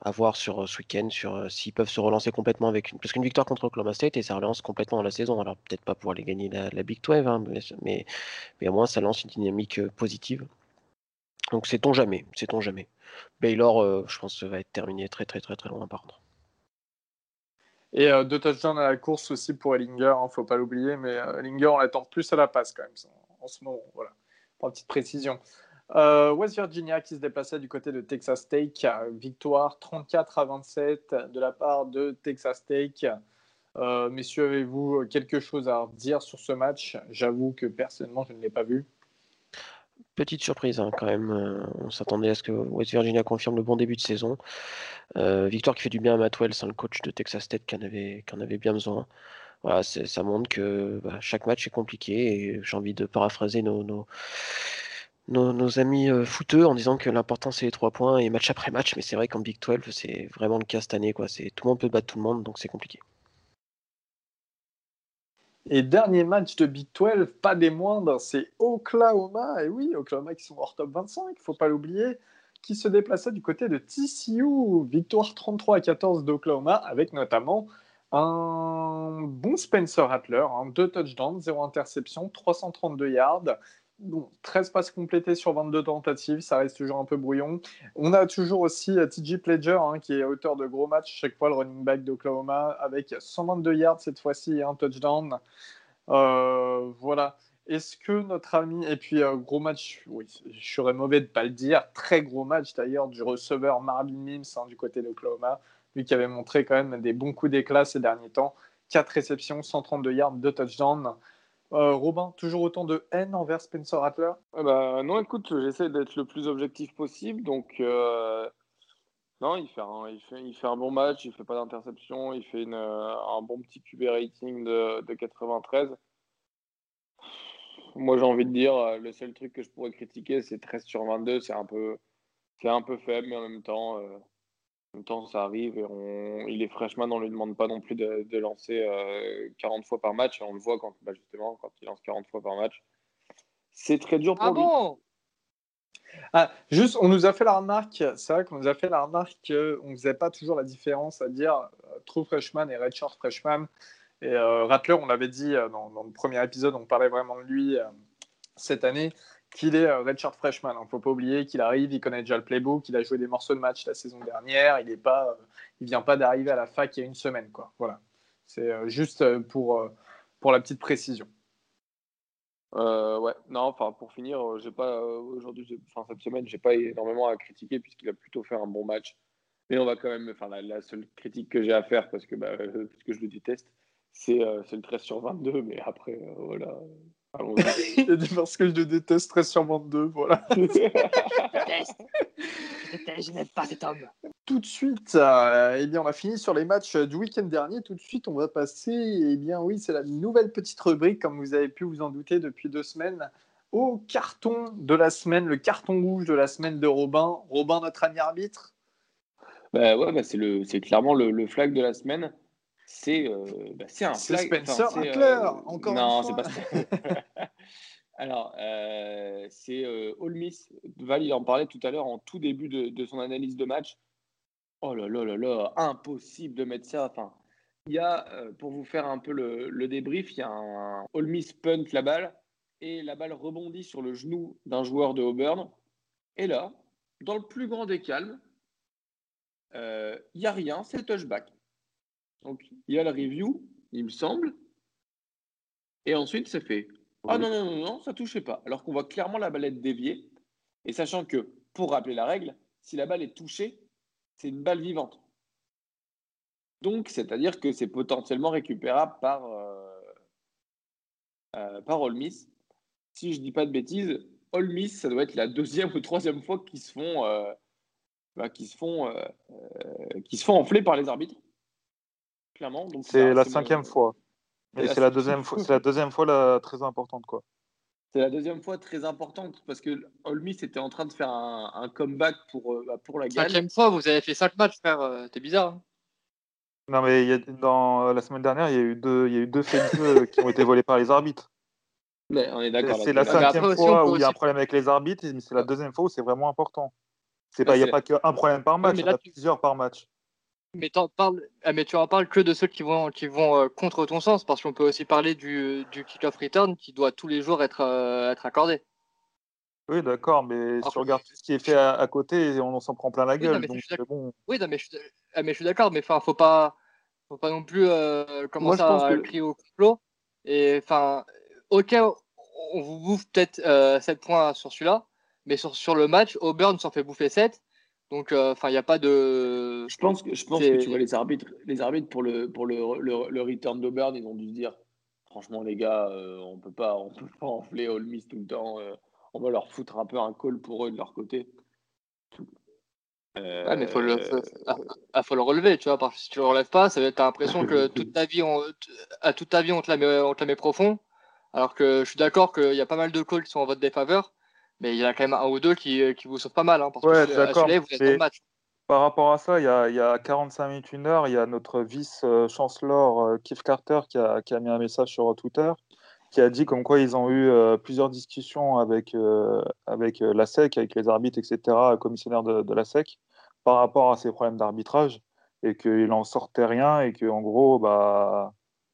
Speaker 2: à voir sur ce week-end sur s'ils peuvent se relancer complètement avec une. Parce qu'une victoire contre Oklahoma State et ça relance complètement la saison. Alors, peut-être pas pour aller gagner la, Big 12, hein, mais, mais, au moins, ça lance une dynamique positive. Donc, sait-on jamais. Sait-on jamais. Baylor, je pense, va être terminé très, très, très, très loin par contre.
Speaker 1: Et deux touchdowns à la course aussi pour Ellinger, ne hein, faut pas l'oublier, mais Ellinger, on l'attend plus à la passe quand même en ce moment. Voilà, pour une petite précision. Euh, West Virginia qui se déplaçait du côté de Texas Tech, victoire 34 à 27 de la part de Texas Tech. Euh, messieurs, avez-vous quelque chose à dire sur ce match? J'avoue que personnellement, je ne l'ai pas vu.
Speaker 2: Petite surprise hein, quand même. Euh, on s'attendait à ce que West Virginia confirme le bon début de saison. victoire qui fait du bien à Matt Wells, hein, le coach de Texas Tech, qui en avait, bien besoin. Voilà, ça montre que bah, chaque match est compliqué et j'ai envie de paraphraser nos, amis euh, en disant que l'important c'est les trois points et match après match, mais c'est vrai qu'en Big 12 c'est vraiment le cas cette année. Quoi. Tout le monde peut battre tout le monde, donc c'est compliqué.
Speaker 1: Et dernier match de Big 12, pas des moindres, c'est Oklahoma. Et oui, Oklahoma qui sont hors top 25, il faut pas l'oublier, qui se déplaçait du côté de TCU. Victoire 33 à 14 d'Oklahoma, avec notamment un bon Spencer Rattler, hein, deux touchdowns, zéro interception, 332 yards. Bon, 13 passes complétées sur 22 tentatives, ça reste toujours un peu brouillon. On a toujours aussi euh, TJ Pledger, hein, qui est auteur de gros matchs, chaque fois le running back d'Oklahoma, avec 122 yards cette fois-ci et un touchdown. Euh, voilà. Est-ce que notre ami, et puis euh, gros match, oui, je serais mauvais de ne pas le dire, très gros match d'ailleurs du receveur Marvin Mims hein, du côté d'Oklahoma, lui qui avait montré quand même des bons coups d'éclat ces derniers temps. 4 réceptions, 132 yards, 2 touchdowns. Euh, Robin, toujours autant de haine envers Spencer Rattler?
Speaker 5: Ah bah, Non, écoute, j'essaie d'être le plus objectif possible. Donc, euh, non, il fait, un, bon match, il fait pas d'interception, il fait euh, un bon petit QB rating de, de 93. Moi, j'ai envie de dire, le seul truc que je pourrais critiquer, c'est 13 sur 22. C'est un, peu, faible, mais en même temps, même temps, ça arrive et on... il est freshman, on ne lui demande pas non plus de, lancer 40 euh, fois par match. Et on le voit quand, bah, justement quand il lance 40 fois par match. C'est très dur pour ah lui. Bon?
Speaker 1: Ah, juste, on nous a fait la remarque, c'est vrai qu'on nous a fait la remarque qu'on ne faisait pas toujours la différence à dire euh, true freshman et redshirt freshman. Et euh, Rattler, on l'avait dit dans, dans, le premier épisode, on parlait vraiment de lui cette année qu'il est euh, Richard Freshman. Il ne faut pas oublier qu'il arrive, il connaît déjà le playbook, il a joué des morceaux de match la saison dernière, il ne pas, euh, vient pas d'arriver à la fac il y a une semaine. Voilà. C'est euh, juste pour, pour la petite précision.
Speaker 5: ouais, non, enfin pour finir, j'ai pas aujourd'hui, enfin cette semaine, j'ai pas énormément à critiquer puisqu'il a plutôt fait un bon match. Mais on va quand même, enfin la, seule critique que j'ai à faire parce que, bah, parce que je le déteste, c'est le 13 sur 22. Mais après, voilà,
Speaker 1: parce que je le déteste très sûrement deux, voilà. je
Speaker 3: déteste. Je n'aime pas cet homme.
Speaker 1: Tout de suite, euh, eh bien, on a fini sur les matchs du week-end dernier. Tout de suite, on va passer, eh bien oui, c'est la nouvelle petite rubrique, comme vous avez pu vous en douter depuis deux semaines, au carton de la semaine, le carton rouge de la semaine de Robin. Robin, notre ami arbitre
Speaker 5: bah ouais, bah c'est clairement le, le, flag de la semaine c'est euh, bah, un
Speaker 1: Spencer euh, encore
Speaker 5: non, c'est pas ça. Alors, euh, c'est All Miss. Val, il en parlait tout à l'heure en tout début de, son analyse de match. Oh là là là là, impossible de mettre ça. Enfin, il y a, pour vous faire un peu le, débrief, il y a un All Miss punt la balle et la balle rebondit sur le genou d'un joueur de Auburn. Et là, dans le plus grand des calmes, il n'y a rien, c'est touchback. Donc, il y a la review, il me semble. Et ensuite, c'est fait. Ah non, non, non, non, ça touchait pas. Alors qu'on voit clairement la balle être déviée. Et sachant que, pour rappeler la règle, si la balle est touchée, c'est une balle vivante. Donc, c'est-à-dire que c'est potentiellement récupérable par, euh, euh, par All Miss. Si je dis pas de bêtises, All Miss, ça doit être la deuxième ou troisième fois qu'ils se font, euh, bah, se font, se font enfler par les arbitres.
Speaker 4: C'est la cinquième fois. Et c'est la deuxième fois, c'est la deuxième fois la très importante quoi.
Speaker 5: C'est la deuxième fois très importante parce que Olmis était en train de faire un, comeback pour, euh, bah, pour la gagne.
Speaker 3: Cinquième fois, vous avez fait cinq matchs, frère. Euh, t'es bizarre. Hein.
Speaker 4: Non, mais y a, dans la semaine dernière, il y a eu deux, il y a eu deux faits de qui ont été volés par les arbitres.
Speaker 5: Mais on est d'accord.
Speaker 4: C'est la cinquième fois où il y a un problème avec les arbitres, mais c'est la deuxième fois où c'est vraiment important. Il n'y a pas qu'un problème par match, il y en a plusieurs par match.
Speaker 3: Mais, parles, ah, mais tu en parles que de ceux qui vont, qui vont euh, contre ton sens, parce qu'on peut aussi parler du, du kick-off return qui doit tous les jours être, euh, être accordé.
Speaker 4: Oui, d'accord, mais si tu regardes ce qui est fait à, côté, on, s'en prend plein la gueule. Oui,
Speaker 3: oui mais, je suis, ah, mais je suis d'accord, mais enfin, faut pas, faut pas non plus euh, commencer à crier au complot. Et enfin, ok, on vous bouffe peut-être 7 points sur celui-là, mais sur, sur le match, Auburn s'en fait bouffer 7. Donc, euh, enfin, il n'y a pas de.
Speaker 5: Je pense que, je pense que tu vois les arbitres, les arbitres pour le, pour le, le, return d'Auburn, ils ont dû se dire franchement, les gars, euh, on peut pas, on peut pas enfler All Miss tout le temps. Euh, on va leur foutre un peu un call pour eux de leur côté.
Speaker 3: Ouais, mais faut le, ah, ah, faut, le relever, tu vois. Parce que si tu le relèves pas, ça va être l'impression que toute ta vie, on, à toute ta vie, on te la met, on te la met profond. Alors que je suis d'accord qu'il y a pas mal de calls qui sont en votre défaveur. Mais il y en a quand même un ou deux qui, euh, qui vous sauvent pas mal. Hein, parce
Speaker 4: ouais, d'accord. Par rapport à ça, il y a, il y a 45 minutes, une heure, il y a notre vice-chancellor euh, Keith Carter qui a, qui a, mis un message sur Twitter qui a dit comme quoi ils ont eu euh, plusieurs discussions avec, avec la SEC, avec les arbitres, etc., commissionnaire de, de, la SEC, par rapport à ces problèmes d'arbitrage, et qu'il n'en sortait rien, et qu'en gros, bah,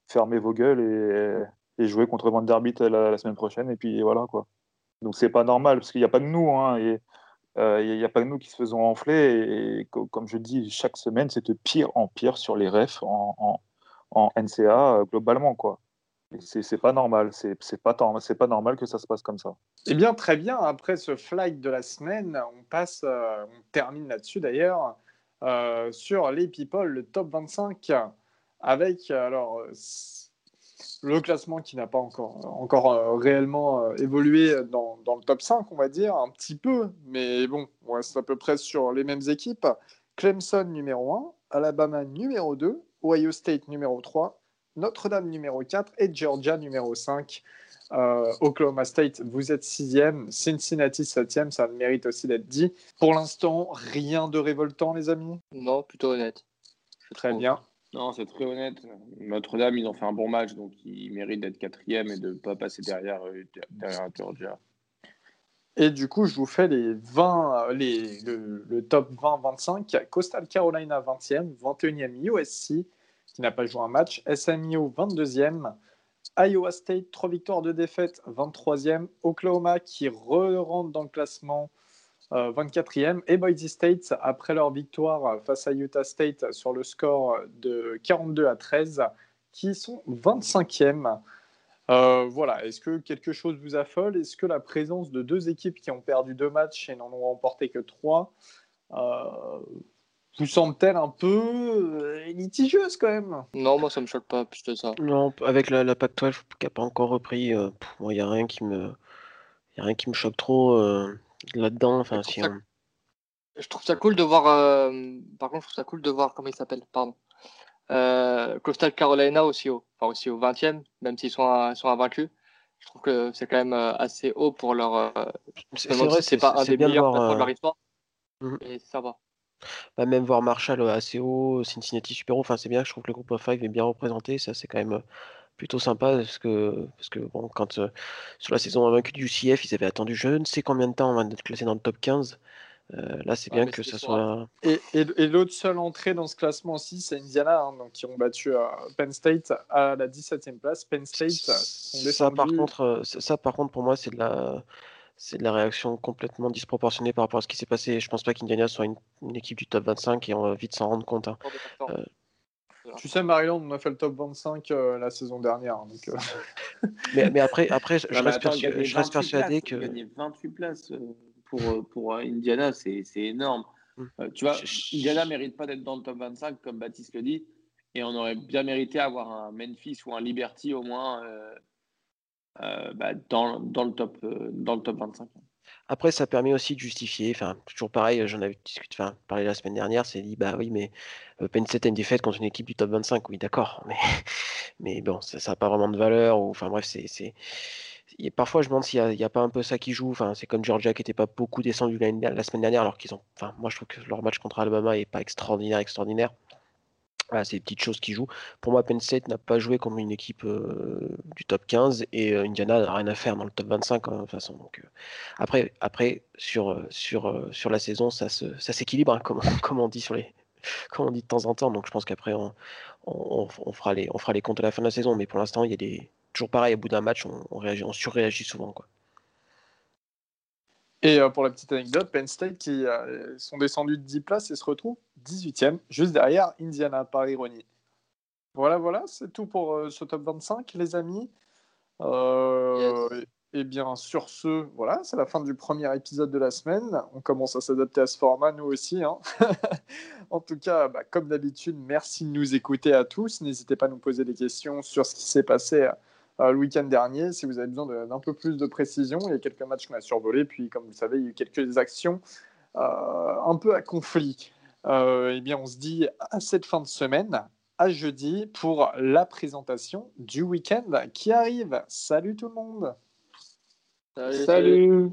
Speaker 4: fermez vos gueules et, et jouez contre Vanderbilt la, la semaine prochaine, et puis voilà quoi. Donc c'est pas normal parce qu'il n'y a pas que nous, hein, et euh, il n'y a pas que nous qui se faisons enfler. Et, comme je dis, chaque semaine, c'est de pire en pire sur les refs en, NCA euh, globalement, quoi. C'est pas normal, c'est pas, pas normal que ça se passe comme ça.
Speaker 1: Eh bien, très bien. Après ce flight de la semaine, on passe, euh, on termine là-dessus d'ailleurs, sur les people, le top 25, avec alors le classement qui n'a pas encore, encore euh, réellement euh, évolué dans, dans, le top 5, on va dire, un petit peu, mais bon, on reste à peu près sur les mêmes équipes. Clemson numéro 1, Alabama numéro 2, Ohio State numéro 3, Notre-Dame numéro 4 et Georgia numéro 5. Euh, Oklahoma State, vous êtes sixième, Cincinnati septième, ça mérite aussi d'être dit. Pour l'instant, rien de révoltant, les amis?
Speaker 3: Non, plutôt honnête.
Speaker 1: Très bien.
Speaker 5: Non, c'est très honnête. Notre-Dame, ils ont fait un bon match, donc ils méritent d'être quatrième et de ne pas passer derrière, euh, derrière Georgia.
Speaker 1: Et du coup, je vous fais les 20, les, le, top 20-25. Coastal Carolina 20e, 21e USC, qui n'a pas joué un match. SMU 22e. Iowa State, 3 victoires, de défaites, 23e. Oklahoma qui re-rentre dans le classement 24e, euh, et Boise State, après leur victoire face à Utah State sur le score de 42 à 13, qui sont 25e. Euh, voilà, est-ce que quelque chose vous affole? Est-ce que la présence de deux équipes qui ont perdu deux matchs et n'en ont remporté que trois euh, vous semble-t-elle un peu litigieuse quand même?
Speaker 3: Non, moi ça me choque pas plus que ça.
Speaker 2: Non, avec la, la Pac-12 qui n'a pas encore repris, il n'y a rien qui me, y a rien qui me choque trop là-dedans. Enfin, je, trouve
Speaker 3: ça... je trouve ça cool de voir. Euh, par contre, je trouve ça cool de voir comment il s'appelle. Pardon. Euh, Coastal Carolina aussi haut, enfin aussi au 20e, même s'ils sont, sont invaincus. Je trouve que c'est quand même euh, assez haut pour leur.
Speaker 2: c'est vrai, c'est pas un des meilleurs de leur histoire,
Speaker 3: mmh. ça va.
Speaker 2: Bah, même voir Marshall assez haut, Cincinnati super haut, enfin c'est bien, je trouve que le groupe of five est bien représenté, ça c'est quand même plutôt sympa parce que, parce que bon, quand euh, sur la saison invaincue du UCF, ils avaient attendu je ne sais combien de temps avant d'être classés dans le top 15. Euh, là, c'est bien que ça soit.
Speaker 1: Et, et, l'autre seule entrée dans ce classement aussi, c'est Indiana, hein, donc, qui ont battu euh, Penn State à la 17e place. Penn State
Speaker 2: ça, par contre, ça, par contre, pour moi, c'est de la. C'est de la réaction complètement disproportionnée par rapport à ce qui s'est passé. Je pense pas qu'Indiana soit une, équipe du top 25 et on va vite s'en rendre compte. Hein.
Speaker 1: Tu sais, Maryland, on a fait le top 25 euh, la saison dernière. Hein, donc,
Speaker 2: euh. mais, mais, après, après je, reste, je reste persuadé que.
Speaker 5: Gagner 28 places euh, pour, pour Indiana, c'est énorme. Hum. tu vois, Indiana ne mérite pas d'être dans le top 25, comme Baptiste le dit. Et on aurait bien mérité avoir un Memphis ou un Liberty au moins bah, dans, dans, le top, dans le top 25.
Speaker 2: Après, ça permet aussi de justifier, enfin, toujours pareil, j'en avais discuté, enfin, parlé la semaine dernière, c'est dit, bah oui, mais euh, Penn State a une défaite contre une équipe du top 25, oui, d'accord, mais, mais bon, ça n'a pas vraiment de valeur, ou, enfin, bref, c'est. Parfois, je me demande s'il n'y a, pas un peu ça qui joue. Enfin, c'est comme Georgia qui n'était pas beaucoup descendu la, la, semaine dernière, alors qu'ils ont. Enfin, moi, je trouve que leur match contre Alabama n'est pas extraordinaire, extraordinaire. C'est des petites choses qui jouent. Pour moi, Penn State n'a pas joué comme une équipe du top 15 et Indiana n'a rien à faire dans le top 25 hein, de toute façon. Donc, après, après sur, sur, sur la saison, ça, ça s'équilibre, hein, comme, comme, on dit sur les, comme on dit de temps en temps. Donc je pense qu'après, on, on, fera les, on fera les comptes à la fin de la saison. Mais pour l'instant, il y a des. Toujours pareil, au bout d'un match, on, on, réagit, on surréagit souvent. Quoi.
Speaker 1: Et euh, pour la petite anecdote, Penn State qui euh, sont descendus de 10 places et se retrouvent 18e, juste derrière Indiana, par ironie. Voilà, voilà, c'est tout pour euh, ce top 25, les amis. Et bien, sur ce, voilà, c'est la fin du premier épisode de la semaine. On commence à s'adapter à ce format, nous aussi. Hein. en tout cas, bah, comme d'habitude, merci de nous écouter à tous. N'hésitez pas à nous poser des questions sur ce qui s'est passé euh, le week-end dernier. Si vous avez besoin d'un peu plus de précision, il y a quelques matchs qu'on a survolés. Puis, comme vous le savez, il y a eu quelques actions euh, un peu à conflit. Euh, eh bien, on se dit à cette fin de semaine, à jeudi, pour la présentation du week-end qui arrive. Salut tout le monde!
Speaker 5: salut. salut.